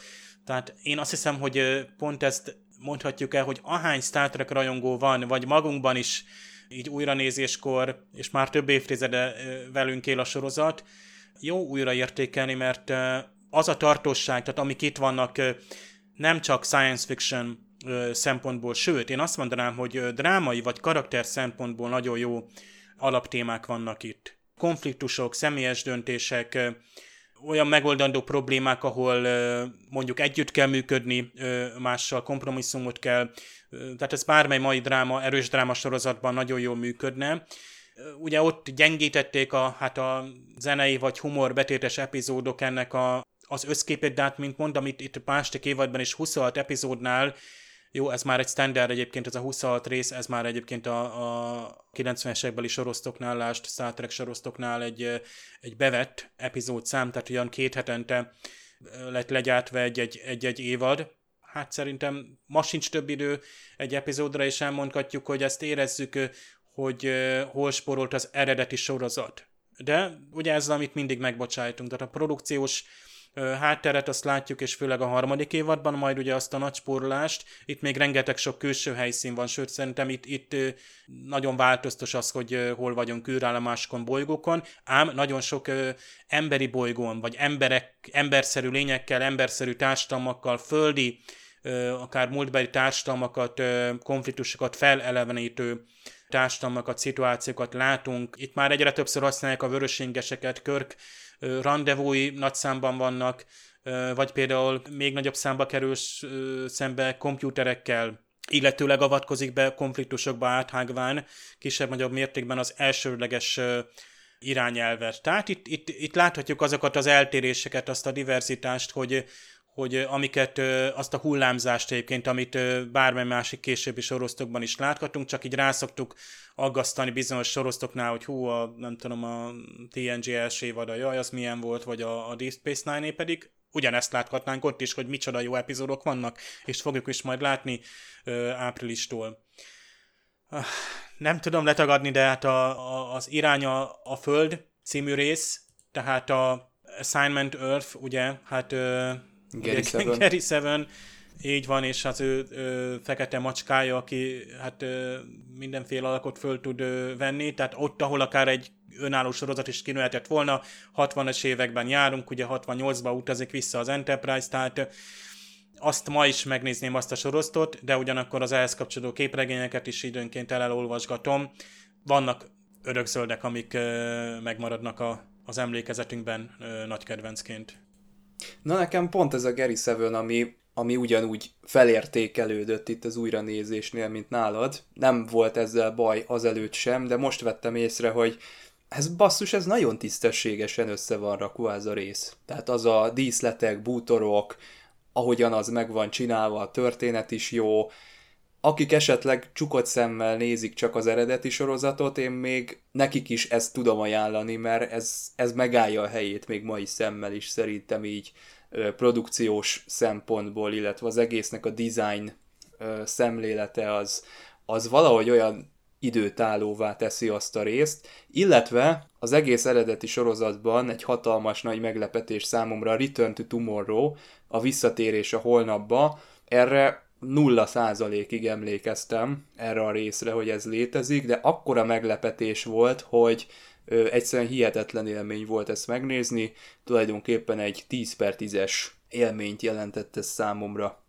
tehát én azt hiszem, hogy pont ezt mondhatjuk el, hogy ahány Star Trek rajongó van, vagy magunkban is így újranézéskor, és már több évtizede velünk él a sorozat, jó újraértékelni, mert az a tartosság, tehát amik itt vannak, nem csak science fiction szempontból, sőt, én azt mondanám, hogy drámai vagy karakter szempontból nagyon jó alaptémák vannak itt. Konfliktusok, személyes döntések, olyan megoldandó problémák, ahol mondjuk együtt kell működni, mással kompromisszumot kell, tehát ez bármely mai dráma, erős dráma sorozatban nagyon jól működne. Ugye ott gyengítették a, hát a zenei vagy humor betétes epizódok ennek a az összképét, de hát mint mondom, itt, itt második évadban is 26 epizódnál, jó, ez már egy standard egyébként, ez a 26 rész, ez már egyébként a, a 90-es évekbeli sorosztoknál, lást, Star Trek sorosztoknál egy, egy bevett epizód szám, tehát olyan két hetente lett legyártva egy-egy, évad. Hát szerintem ma sincs több idő egy epizódra, és elmondhatjuk, hogy ezt érezzük, hogy hol sporolt az eredeti sorozat. De ugye ez, amit mindig megbocsájtunk, tehát a produkciós hátteret azt látjuk, és főleg a harmadik évadban, majd ugye azt a nagy spórolást, itt még rengeteg sok külső helyszín van, sőt szerintem itt, itt nagyon változtos az, hogy hol vagyunk űrállomáskon, bolygókon, ám nagyon sok emberi bolygón, vagy emberek, emberszerű lényekkel, emberszerű társadalmakkal, földi, akár múltbeli társadalmakat, konfliktusokat felelevenítő társadalmakat, szituációkat látunk. Itt már egyre többször használják a vörösingeseket, Körk rendezvúi nagy számban vannak, vagy például még nagyobb számba kerül szembe kompjúterekkel, illetőleg avatkozik be konfliktusokba áthágván, kisebb-nagyobb mértékben az elsőleges irányelvet. Tehát itt, itt, itt láthatjuk azokat az eltéréseket, azt a diverzitást, hogy hogy amiket, azt a hullámzást egyébként, amit bármely másik későbbi sorosztokban is láthatunk, csak így rászoktuk aggasztani bizonyos sorosztoknál, hogy hú, a, nem tudom, a TNG első évada, jaj, az milyen volt, vagy a, a Deep Space Nine pedig ugyanezt láthatnánk ott is, hogy micsoda jó epizódok vannak, és fogjuk is majd látni ö, áprilistól. Nem tudom letagadni, de hát a, a, az iránya a Föld című rész, tehát a Assignment Earth, ugye, hát ö, Gary Seven. Gary Seven, így van, és az ő, ő fekete macskája, aki hát ö, mindenféle alakot föl tud ö, venni, tehát ott, ahol akár egy önálló sorozat is kinőhetett volna, 60-as években járunk, ugye 68-ba utazik vissza az Enterprise, tehát azt ma is megnézném azt a sorosztot, de ugyanakkor az ehhez kapcsolódó képregényeket is időnként elolvasgatom. Vannak örökzöldek, amik ö, megmaradnak a, az emlékezetünkben ö, nagy kedvencként. Na nekem pont ez a Gary Seven, ami, ami ugyanúgy felértékelődött itt az újranézésnél, mint nálad. Nem volt ezzel baj azelőtt sem, de most vettem észre, hogy ez basszus, ez nagyon tisztességesen össze van rakva ez a rész. Tehát az a díszletek, bútorok, ahogyan az meg van csinálva, a történet is jó. Akik esetleg csukott szemmel nézik csak az eredeti sorozatot, én még nekik is ezt tudom ajánlani, mert ez, ez megállja a helyét még mai szemmel is szerintem így produkciós szempontból, illetve az egésznek a design szemlélete az, az valahogy olyan időtállóvá teszi azt a részt, illetve az egész eredeti sorozatban egy hatalmas nagy meglepetés számomra Return to Tomorrow, a visszatérés a holnapba, erre nulla százalékig emlékeztem erre a részre, hogy ez létezik, de akkora meglepetés volt, hogy egyszerűen hihetetlen élmény volt ezt megnézni, tulajdonképpen egy 10 per 10-es élményt jelentett ez számomra.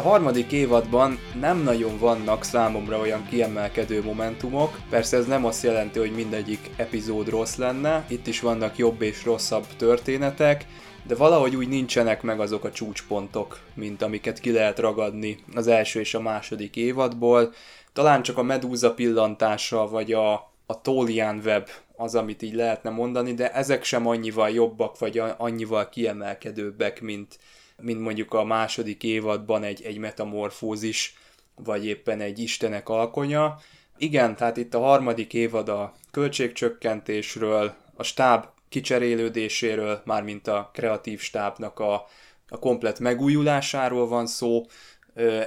a harmadik évadban nem nagyon vannak számomra olyan kiemelkedő momentumok, persze ez nem azt jelenti, hogy mindegyik epizód rossz lenne, itt is vannak jobb és rosszabb történetek, de valahogy úgy nincsenek meg azok a csúcspontok, mint amiket ki lehet ragadni az első és a második évadból. Talán csak a Medúza pillantása, vagy a, a Tolian Web az, amit így lehetne mondani, de ezek sem annyival jobbak, vagy annyival kiemelkedőbbek, mint, mint mondjuk a második évadban egy, egy metamorfózis, vagy éppen egy istenek alkonya. Igen, tehát itt a harmadik évad a költségcsökkentésről, a stáb kicserélődéséről, mármint a kreatív stábnak a, a komplet megújulásáról van szó,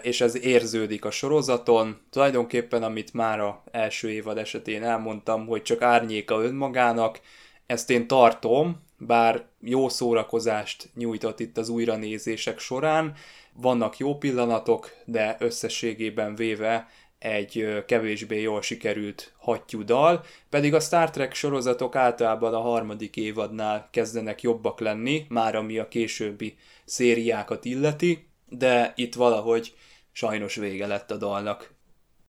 és ez érződik a sorozaton. Tulajdonképpen, amit már a első évad esetén elmondtam, hogy csak árnyéka önmagának, ezt én tartom, bár jó szórakozást nyújtott itt az újranézések során, vannak jó pillanatok, de összességében véve egy kevésbé jól sikerült hattyú pedig a Star Trek sorozatok általában a harmadik évadnál kezdenek jobbak lenni, már ami a későbbi szériákat illeti, de itt valahogy sajnos vége lett a dalnak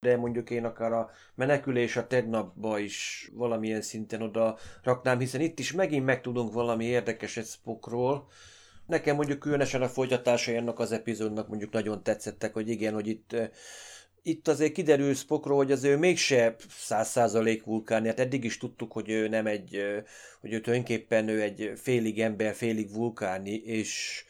de mondjuk én akár a menekülés a tegnapba is valamilyen szinten oda raknám, hiszen itt is megint megtudunk valami érdekeset Spockról. Nekem mondjuk különösen a folytatásai ennek az epizódnak mondjuk nagyon tetszettek, hogy igen, hogy itt itt azért kiderül Spockról, hogy az ő mégse száz százalék vulkáni, hát eddig is tudtuk, hogy ő nem egy, hogy ő tulajdonképpen ő egy félig ember, félig vulkáni, és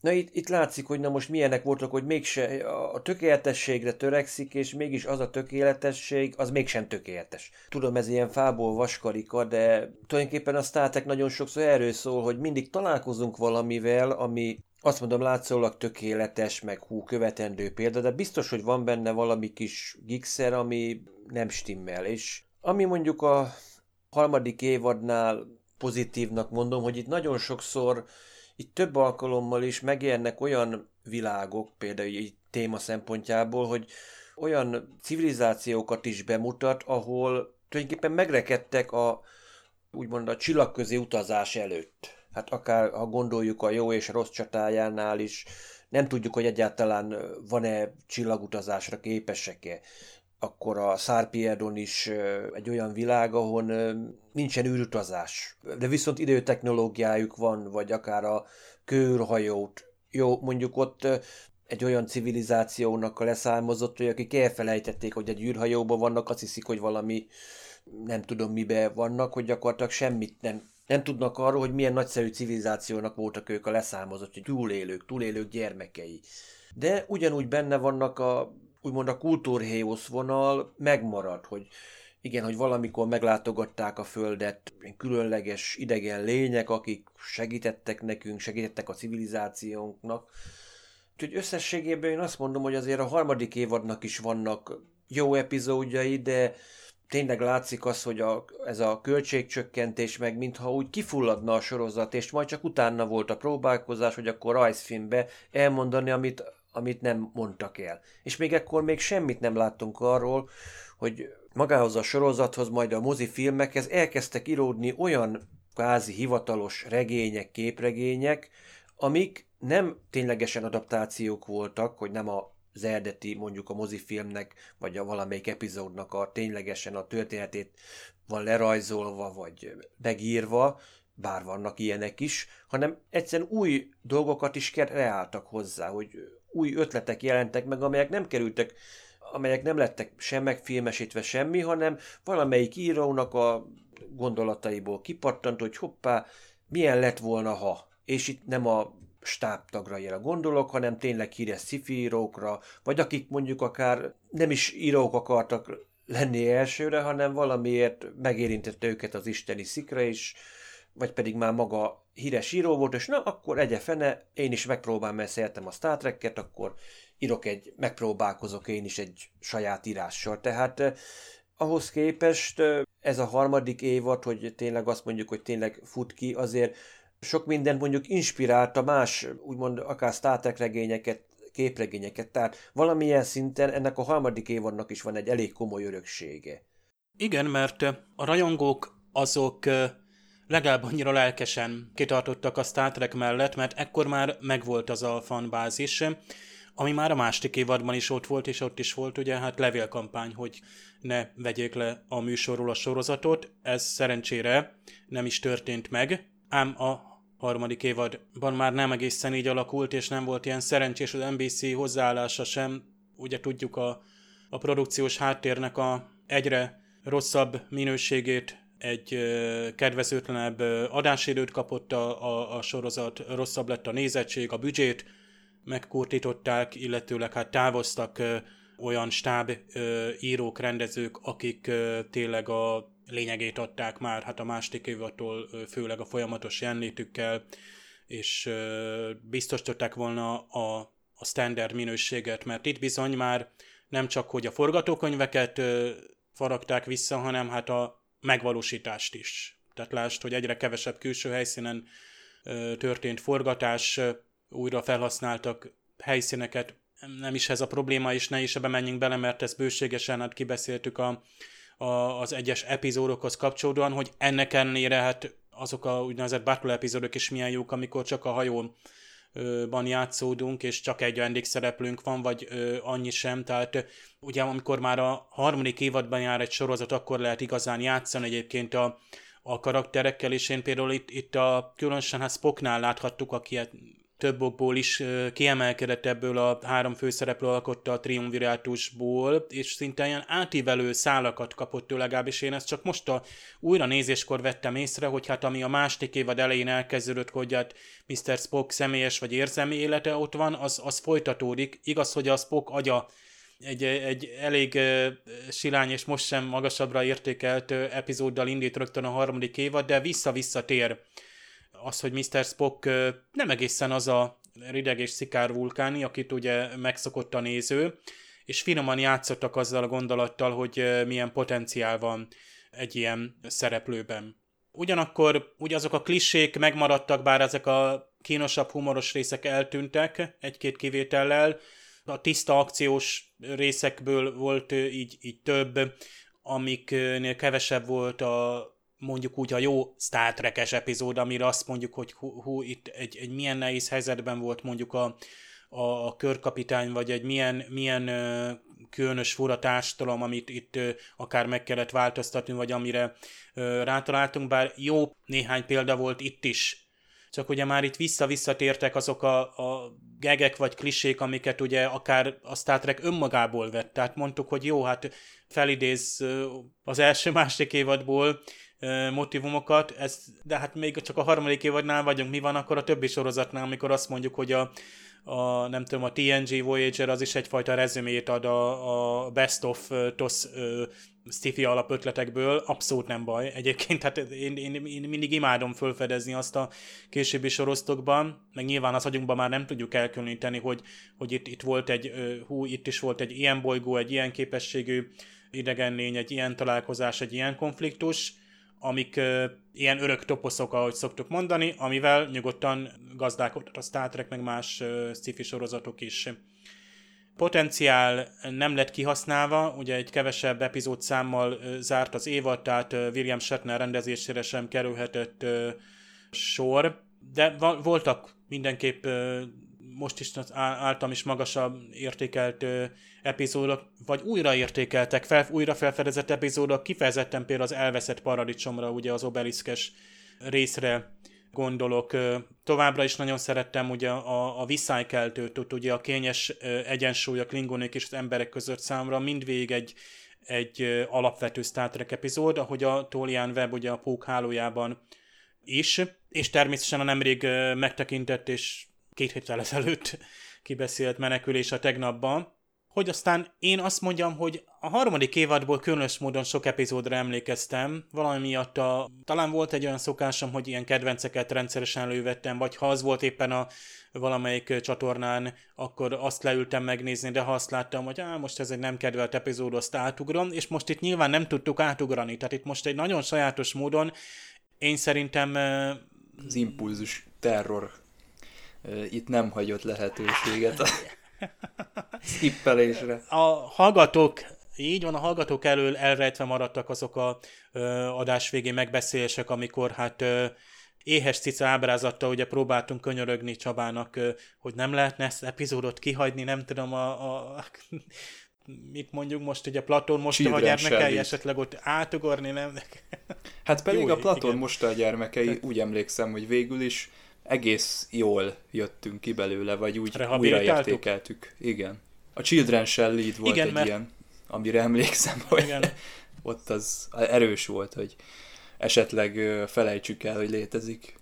Na itt, itt látszik, hogy na most milyenek voltak, hogy mégse a tökéletességre törekszik, és mégis az a tökéletesség, az mégsem tökéletes. Tudom, ez ilyen fából vaskarika, de tulajdonképpen a Star nagyon sokszor erről szól, hogy mindig találkozunk valamivel, ami azt mondom látszólag tökéletes, meg hú, követendő példa, de biztos, hogy van benne valami kis gigszer, ami nem stimmel, és ami mondjuk a harmadik évadnál pozitívnak mondom, hogy itt nagyon sokszor itt több alkalommal is megjelennek olyan világok, például egy téma szempontjából, hogy olyan civilizációkat is bemutat, ahol tulajdonképpen megrekedtek a úgymond a csillagközi utazás előtt. Hát akár ha gondoljuk a jó és rossz csatájánál is, nem tudjuk, hogy egyáltalán van-e csillagutazásra képesek-e akkor a Szárpiedon is egy olyan világ, ahol nincsen űrutazás. De viszont időtechnológiájuk van, vagy akár a kőrhajót. Jó, mondjuk ott egy olyan civilizációnak a leszármazott, hogy akik elfelejtették, hogy egy űrhajóban vannak, azt hiszik, hogy valami nem tudom mibe vannak, hogy gyakorlatilag semmit nem, nem tudnak arról, hogy milyen nagyszerű civilizációnak voltak ők a leszármazott, hogy túlélők, túlélők gyermekei. De ugyanúgy benne vannak a úgymond a kultúrhéosz vonal megmarad, hogy igen, hogy valamikor meglátogatták a Földet különleges idegen lények, akik segítettek nekünk, segítettek a civilizációnknak. Úgyhogy összességében én azt mondom, hogy azért a harmadik évadnak is vannak jó epizódjai, de tényleg látszik az, hogy a, ez a költségcsökkentés meg mintha úgy kifulladna a sorozat, és majd csak utána volt a próbálkozás, hogy akkor rajzfilmbe elmondani, amit amit nem mondtak el. És még ekkor még semmit nem láttunk arról, hogy magához a sorozathoz, majd a mozifilmekhez elkezdtek íródni olyan kvázi hivatalos regények, képregények, amik nem ténylegesen adaptációk voltak, hogy nem a az eredeti mondjuk a mozifilmnek, vagy a valamelyik epizódnak a ténylegesen a történetét van lerajzolva, vagy megírva, bár vannak ilyenek is, hanem egyszerűen új dolgokat is kreáltak hozzá, hogy új ötletek jelentek meg, amelyek nem kerültek, amelyek nem lettek sem megfilmesítve semmi, hanem valamelyik írónak a gondolataiból kipattant, hogy hoppá, milyen lett volna, ha. És itt nem a stábtagra gondolok, hanem tényleg híres sci írókra, vagy akik mondjuk akár nem is írók akartak lenni elsőre, hanem valamiért megérintette őket az isteni szikra is, vagy pedig már maga híres író volt, és na, akkor egye fene, én is megpróbálom, mert szeretem a Star Trek-et, akkor írok egy, megpróbálkozok én is egy saját írással. Tehát eh, ahhoz képest eh, ez a harmadik évad, hogy tényleg azt mondjuk, hogy tényleg fut ki, azért sok minden mondjuk inspirálta más, úgymond akár Star Trek regényeket, képregényeket, tehát valamilyen szinten ennek a harmadik évadnak is van egy elég komoly öröksége. Igen, mert a rajongók azok legalább annyira lelkesen kitartottak a Star Trek mellett, mert ekkor már megvolt az a fanbázis, ami már a másik évadban is ott volt, és ott is volt ugye hát levélkampány, hogy ne vegyék le a műsorról a sorozatot. Ez szerencsére nem is történt meg, ám a harmadik évadban már nem egészen így alakult, és nem volt ilyen szerencsés az NBC hozzáállása sem. Ugye tudjuk a, a produkciós háttérnek a egyre rosszabb minőségét egy kedvezőtlenebb adásidőt kapott a, a, a sorozat, rosszabb lett a nézettség, a büdzsét megkurtították, illetőleg hát távoztak olyan stáb írók, rendezők, akik tényleg a lényegét adták már, hát a második évattól főleg a folyamatos jelenlétükkel, és biztosították volna a, a standard minőséget, mert itt bizony már nem csak, hogy a forgatókönyveket faragták vissza, hanem hát a megvalósítást is. Tehát lásd, hogy egyre kevesebb külső helyszínen történt forgatás, újra felhasználtak helyszíneket, nem is ez a probléma, és ne is ebbe menjünk bele, mert ezt bőségesen hát kibeszéltük a, a, az egyes epizódokhoz kapcsolódóan, hogy ennek ellenére hát azok a úgynevezett battle epizódok is milyen jók, amikor csak a hajón ban játszódunk, és csak egy vendégszereplőnk van, vagy ö, annyi sem, tehát ugye amikor már a harmadik évadban jár egy sorozat, akkor lehet igazán játszani egyébként a, a karakterekkel, és én például itt, itt a különösen hát Spocknál láthattuk, aki több okból is kiemelkedett ebből a három főszereplő alkotta a triumvirátusból, és szinte ilyen átívelő szálakat kapott ő legalábbis én ezt csak most a újra nézéskor vettem észre, hogy hát ami a második évad elején elkezdődött, hogy hát Mr. Spock személyes vagy érzelmi élete ott van, az, az folytatódik. Igaz, hogy a Spock agya egy, egy elég uh, silány és most sem magasabbra értékelt uh, epizóddal indít rögtön a harmadik évad, de vissza-visszatér az, hogy Mr. Spock nem egészen az a rideg és szikár vulkáni, akit ugye megszokott a néző, és finoman játszottak azzal a gondolattal, hogy milyen potenciál van egy ilyen szereplőben. Ugyanakkor ugye azok a klisék megmaradtak, bár ezek a kínosabb, humoros részek eltűntek egy-két kivétellel. A tiszta akciós részekből volt így, így több, amiknél kevesebb volt a mondjuk úgy a jó Star Trek-es epizód, amire azt mondjuk, hogy hú, hú itt egy, egy milyen nehéz helyzetben volt mondjuk a, a, a körkapitány, vagy egy milyen, milyen ö, különös fura társadalom, amit itt ö, akár meg kellett változtatni, vagy amire ö, rátaláltunk, bár jó néhány példa volt itt is, csak ugye már itt vissza-visszatértek azok a, a gegek vagy klisék, amiket ugye akár a Star Trek önmagából vett. Tehát mondtuk, hogy jó, hát felidéz az első-másik évadból motivumokat, ez, de hát még csak a harmadik évadnál vagyunk, mi van akkor a többi sorozatnál, amikor azt mondjuk, hogy a, a nem tudom, a TNG Voyager az is egyfajta rezümét ad a, a best of TOS sci alapötletekből, abszolút nem baj. Egyébként hát én, én, én mindig imádom fölfedezni azt a későbbi soroztokban, meg nyilván az agyunkban már nem tudjuk elkülöníteni, hogy, hogy itt, itt volt egy, hú, itt is volt egy ilyen bolygó, egy ilyen képességű idegen lény, egy ilyen találkozás, egy ilyen konfliktus, amik uh, ilyen örök toposzok, ahogy szoktuk mondani, amivel nyugodtan gazdálkodhat a Star Trek, meg más uh, sci-fi sorozatok is. Potenciál nem lett kihasználva, ugye egy kevesebb epizód számmal uh, zárt az évad, tehát William Shatner rendezésére sem kerülhetett sor, de voltak mindenképp most is általam is magasabb értékelt ö, epizódok, vagy újraértékeltek, fel, újra felfedezett epizódok, kifejezetten például az elveszett paradicsomra, ugye az obeliszkes részre gondolok. Továbbra is nagyon szerettem ugye a, a visszájkeltőt, ugye a kényes egyensúly a klingonék és az emberek között számra mindvégig egy, egy alapvető Star Trek epizód, ahogy a Tolian Web ugye a pók hálójában is, és természetesen a nemrég megtekintett és két héttel ezelőtt kibeszélt menekülés a tegnapban, hogy aztán én azt mondjam, hogy a harmadik évadból különös módon sok epizódra emlékeztem, valami miatt a, talán volt egy olyan szokásom, hogy ilyen kedvenceket rendszeresen elővettem, vagy ha az volt éppen a valamelyik csatornán, akkor azt leültem megnézni, de ha azt láttam, hogy á, most ez egy nem kedvelt epizód, azt átugrom, és most itt nyilván nem tudtuk átugrani, tehát itt most egy nagyon sajátos módon én szerintem... Az impulzus terror itt nem hagyott lehetőséget a skippelésre. A hallgatók így van, a hallgatók elől elrejtve maradtak azok a ö, adás végén megbeszélések, amikor hát ö, éhes cica ábrázattal ugye próbáltunk könyörögni Csabának, ö, hogy nem lehetne ezt epizódot kihagyni, nem tudom, a, a mit mondjuk most, ugye Platón most a gyermekei esetleg ott átugorni, nem? Hát pedig Jó, a Platón igen. most a gyermekei, úgy emlékszem, hogy végül is egész jól jöttünk ki belőle, vagy úgy újraértékeltük. Igen. A Children Shell Lead volt Igen, egy mert... ilyen, amire emlékszem, hogy Igen. ott az erős volt, hogy esetleg felejtsük el, hogy létezik.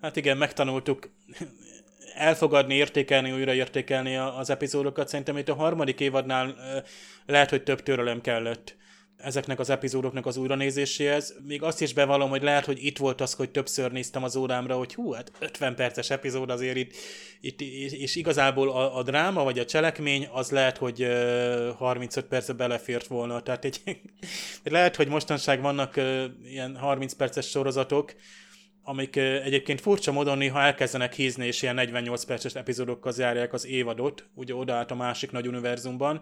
Hát igen, megtanultuk elfogadni, értékelni, újraértékelni az epizódokat. Szerintem itt a harmadik évadnál lehet, hogy több törölem kellett ezeknek az epizódoknak az újranézéséhez. Még azt is bevallom, hogy lehet, hogy itt volt az, hogy többször néztem az órámra, hogy hú, hát 50 perces epizód azért itt, itt és igazából a, a dráma vagy a cselekmény az lehet, hogy 35 percbe belefért volna. Tehát egy, lehet, hogy mostanság vannak ilyen 30 perces sorozatok, amik egyébként furcsa módon néha elkezdenek hízni, és ilyen 48 perces epizódokkal zárják az évadot, ugye odaállt a másik nagy univerzumban,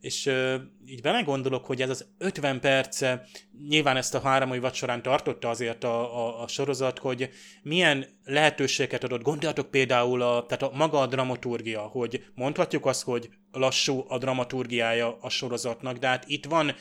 és uh, így belegondolok, hogy ez az 50 perce, nyilván ezt a három évad során tartotta azért a, a, a sorozat, hogy milyen lehetőségeket adott. Gondoljatok például a, tehát a maga a dramaturgia, hogy mondhatjuk azt, hogy lassú a dramaturgiája a sorozatnak, de hát itt van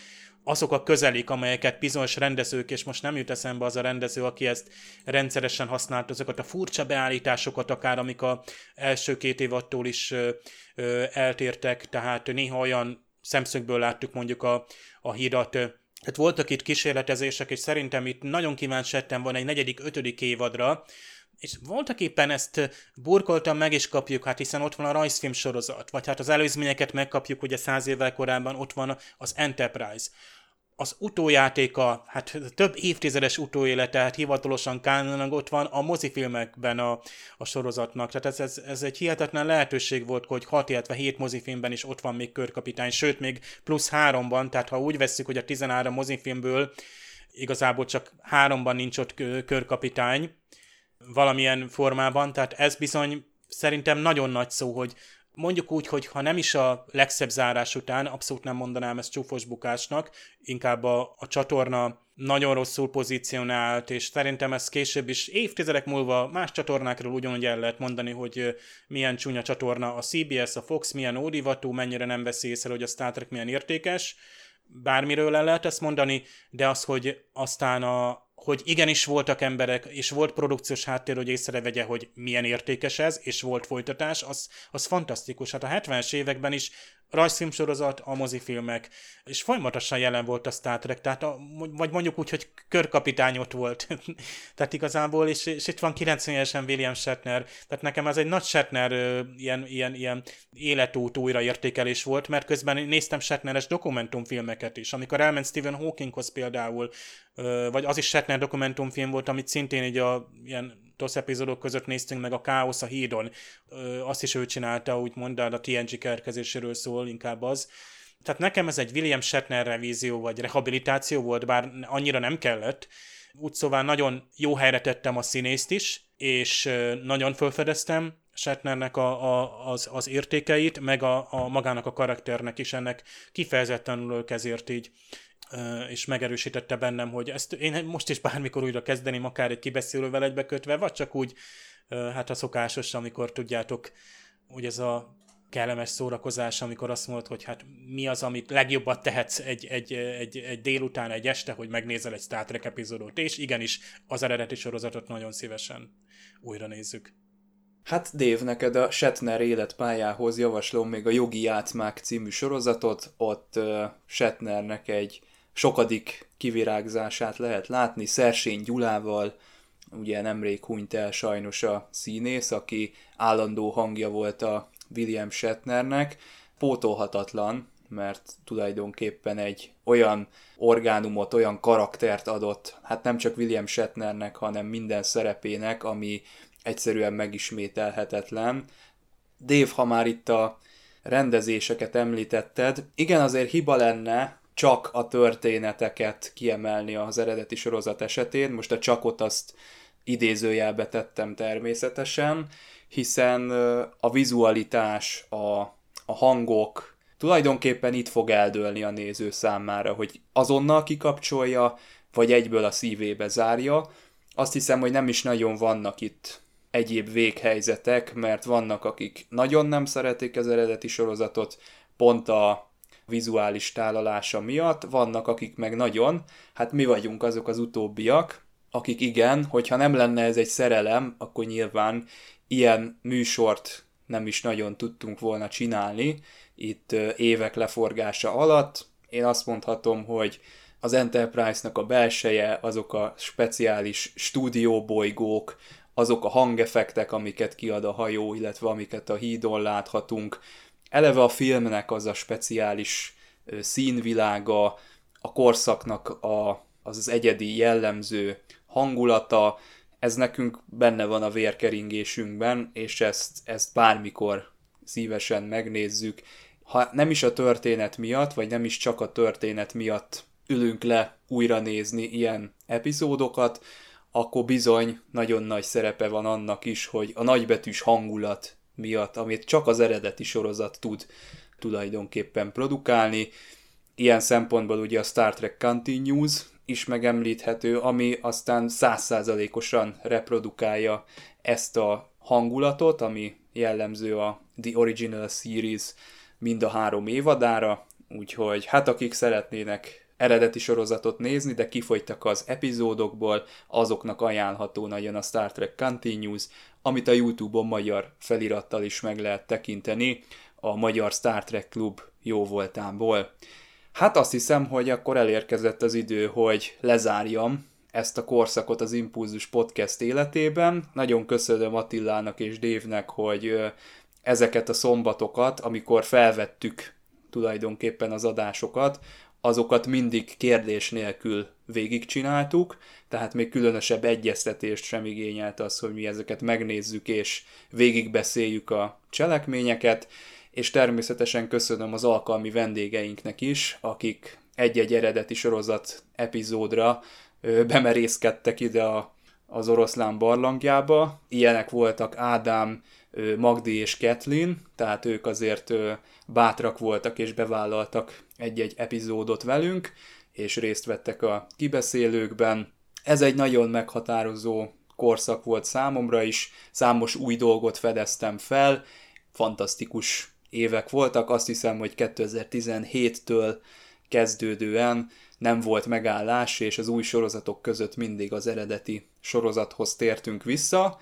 azok a közelik, amelyeket bizonyos rendezők, és most nem jut eszembe az a rendező, aki ezt rendszeresen használt, azokat a furcsa beállításokat, akár amik a első két évattól is ö, ö, eltértek, tehát néha olyan szemszögből láttuk mondjuk a, a hírat. Tehát voltak itt kísérletezések, és szerintem itt nagyon kíváncsi lettem egy negyedik, ötödik évadra, és voltak éppen ezt burkoltam, meg is kapjuk, hát hiszen ott van a rajzfilm sorozat, vagy hát az előzményeket megkapjuk, ugye száz évvel korábban ott van az Enterprise az utójátéka, hát több évtizedes utóélete, hát hivatalosan kánonog ott van a mozifilmekben a, a sorozatnak. Tehát ez, ez, ez egy hihetetlen lehetőség volt, hogy 6, illetve 7 mozifilmben is ott van még körkapitány, sőt még plusz háromban, tehát ha úgy vesszük, hogy a 13 mozifilmből igazából csak háromban nincs ott körkapitány valamilyen formában, tehát ez bizony szerintem nagyon nagy szó, hogy mondjuk úgy, hogy ha nem is a legszebb zárás után, abszolút nem mondanám ezt csúfos bukásnak, inkább a, a csatorna nagyon rosszul pozícionált, és szerintem ez később is évtizedek múlva más csatornákról ugyanúgy el lehet mondani, hogy milyen csúnya csatorna a CBS, a Fox, milyen ódivatú, mennyire nem veszi észre, hogy a Star Trek milyen értékes, bármiről el lehet ezt mondani, de az, hogy aztán a, hogy igenis voltak emberek, és volt produkciós háttér, hogy észrevegye, hogy milyen értékes ez, és volt folytatás, az, az fantasztikus. Hát a 70-es években is rajzfilmsorozat, a mozifilmek, és folyamatosan jelen volt a Star Trek, tehát a, vagy mondjuk úgy, hogy körkapitány ott volt. tehát igazából, és, és itt van 90 évesen William Shatner, tehát nekem ez egy nagy Shatner ilyen, ilyen, ilyen életút újraértékelés volt, mert közben néztem Shatneres dokumentumfilmeket is, amikor elment Stephen Hawkinghoz például, vagy az is Shatner dokumentumfilm volt, amit szintén így a ilyen TOSZ epizódok között néztünk meg a Káosz a hídon. Azt is ő csinálta, úgymond, a TNG kerkezéséről szól inkább az. Tehát nekem ez egy William Shatner revízió vagy rehabilitáció volt, bár annyira nem kellett. Úgy szóval nagyon jó helyre tettem a színészt is, és nagyon felfedeztem Shatnernek a, a, az, az értékeit, meg a, a magának a karakternek is ennek kifejezetten örülök ezért így és megerősítette bennem, hogy ezt én most is bármikor újra kezdeném, akár egy kibeszélővel egybekötve, vagy csak úgy, hát a szokásos, amikor tudjátok, hogy ez a kellemes szórakozás, amikor azt mondod, hogy hát mi az, amit legjobbat tehetsz egy, egy, egy, egy délután, egy este, hogy megnézel egy Star Trek epizódot, és igenis az eredeti sorozatot nagyon szívesen újra nézzük. Hát Dave, neked a Shatner életpályához javaslom még a Jogi Játszmák című sorozatot, ott uh, Shatnernek egy sokadik kivirágzását lehet látni, Szersény Gyulával, ugye nemrég hunyt el sajnos a színész, aki állandó hangja volt a William Shatnernek, pótolhatatlan, mert tulajdonképpen egy olyan orgánumot, olyan karaktert adott, hát nem csak William Shatnernek, hanem minden szerepének, ami egyszerűen megismételhetetlen. Dave, ha már itt a rendezéseket említetted, igen, azért hiba lenne csak a történeteket kiemelni az eredeti sorozat esetén. Most a csakot azt idézőjelbe tettem természetesen, hiszen a vizualitás, a, a hangok tulajdonképpen itt fog eldőlni a néző számára, hogy azonnal kikapcsolja, vagy egyből a szívébe zárja. Azt hiszem, hogy nem is nagyon vannak itt egyéb véghelyzetek, mert vannak, akik nagyon nem szeretik az eredeti sorozatot, pont a vizuális tálalása miatt, vannak, akik meg nagyon, hát mi vagyunk azok az utóbbiak, akik igen, hogyha nem lenne ez egy szerelem, akkor nyilván ilyen műsort nem is nagyon tudtunk volna csinálni itt évek leforgása alatt. Én azt mondhatom, hogy az Enterprise-nak a belseje, azok a speciális stúdióbolygók, azok a hangefektek, amiket kiad a hajó, illetve amiket a hídon láthatunk. Eleve a filmnek az a speciális színvilága, a korszaknak a, az, az egyedi jellemző hangulata, ez nekünk benne van a vérkeringésünkben, és ezt, ezt bármikor szívesen megnézzük. Ha nem is a történet miatt, vagy nem is csak a történet miatt ülünk le újra nézni ilyen epizódokat, akkor bizony nagyon nagy szerepe van annak is, hogy a nagybetűs hangulat miatt, amit csak az eredeti sorozat tud tulajdonképpen produkálni. Ilyen szempontból ugye a Star Trek Continues is megemlíthető, ami aztán százszázalékosan reprodukálja ezt a hangulatot, ami jellemző a The Original Series mind a három évadára, úgyhogy hát akik szeretnének eredeti sorozatot nézni, de kifogytak az epizódokból, azoknak ajánlható nagyon a Star Trek Continues, amit a Youtube-on magyar felirattal is meg lehet tekinteni a Magyar Star Trek Klub jó voltámból. Hát azt hiszem, hogy akkor elérkezett az idő, hogy lezárjam ezt a korszakot az Impulzus Podcast életében. Nagyon köszönöm Attilának és Dévnek, hogy ezeket a szombatokat, amikor felvettük tulajdonképpen az adásokat, azokat mindig kérdés nélkül végigcsináltuk, tehát még különösebb egyeztetést sem igényelt az, hogy mi ezeket megnézzük és végigbeszéljük a cselekményeket, és természetesen köszönöm az alkalmi vendégeinknek is, akik egy-egy eredeti sorozat epizódra bemerészkedtek ide a, az oroszlán barlangjába. Ilyenek voltak Ádám, Magdi és Kathleen, tehát ők azért bátrak voltak és bevállaltak egy-egy epizódot velünk, és részt vettek a kibeszélőkben. Ez egy nagyon meghatározó korszak volt számomra is, számos új dolgot fedeztem fel, fantasztikus évek voltak, azt hiszem, hogy 2017-től kezdődően nem volt megállás, és az új sorozatok között mindig az eredeti sorozathoz tértünk vissza,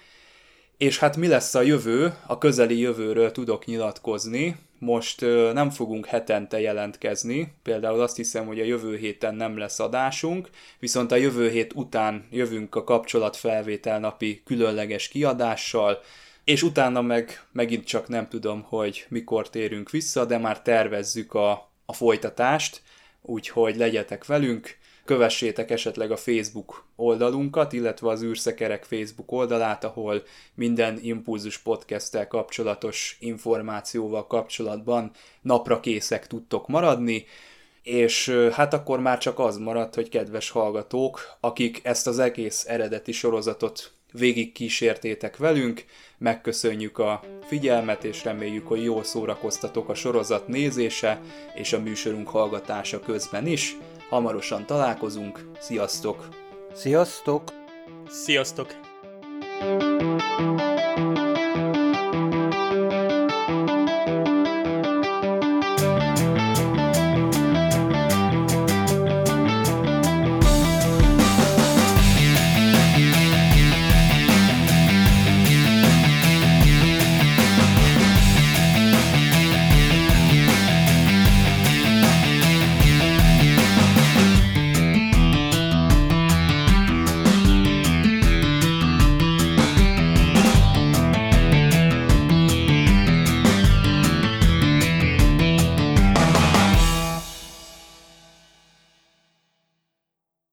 és hát mi lesz a jövő? A közeli jövőről tudok nyilatkozni. Most nem fogunk hetente jelentkezni, például azt hiszem, hogy a jövő héten nem lesz adásunk, viszont a jövő hét után jövünk a kapcsolatfelvétel napi különleges kiadással, és utána meg megint csak nem tudom, hogy mikor térünk vissza, de már tervezzük a, a folytatást, úgyhogy legyetek velünk, kövessétek esetleg a Facebook oldalunkat, illetve az űrszekerek Facebook oldalát, ahol minden Impulzus podcast kapcsolatos információval kapcsolatban napra készek tudtok maradni, és hát akkor már csak az maradt, hogy kedves hallgatók, akik ezt az egész eredeti sorozatot végig kísértétek velünk, megköszönjük a figyelmet, és reméljük, hogy jól szórakoztatok a sorozat nézése és a műsorunk hallgatása közben is. Hamarosan találkozunk, sziasztok! Sziasztok! Sziasztok! thank you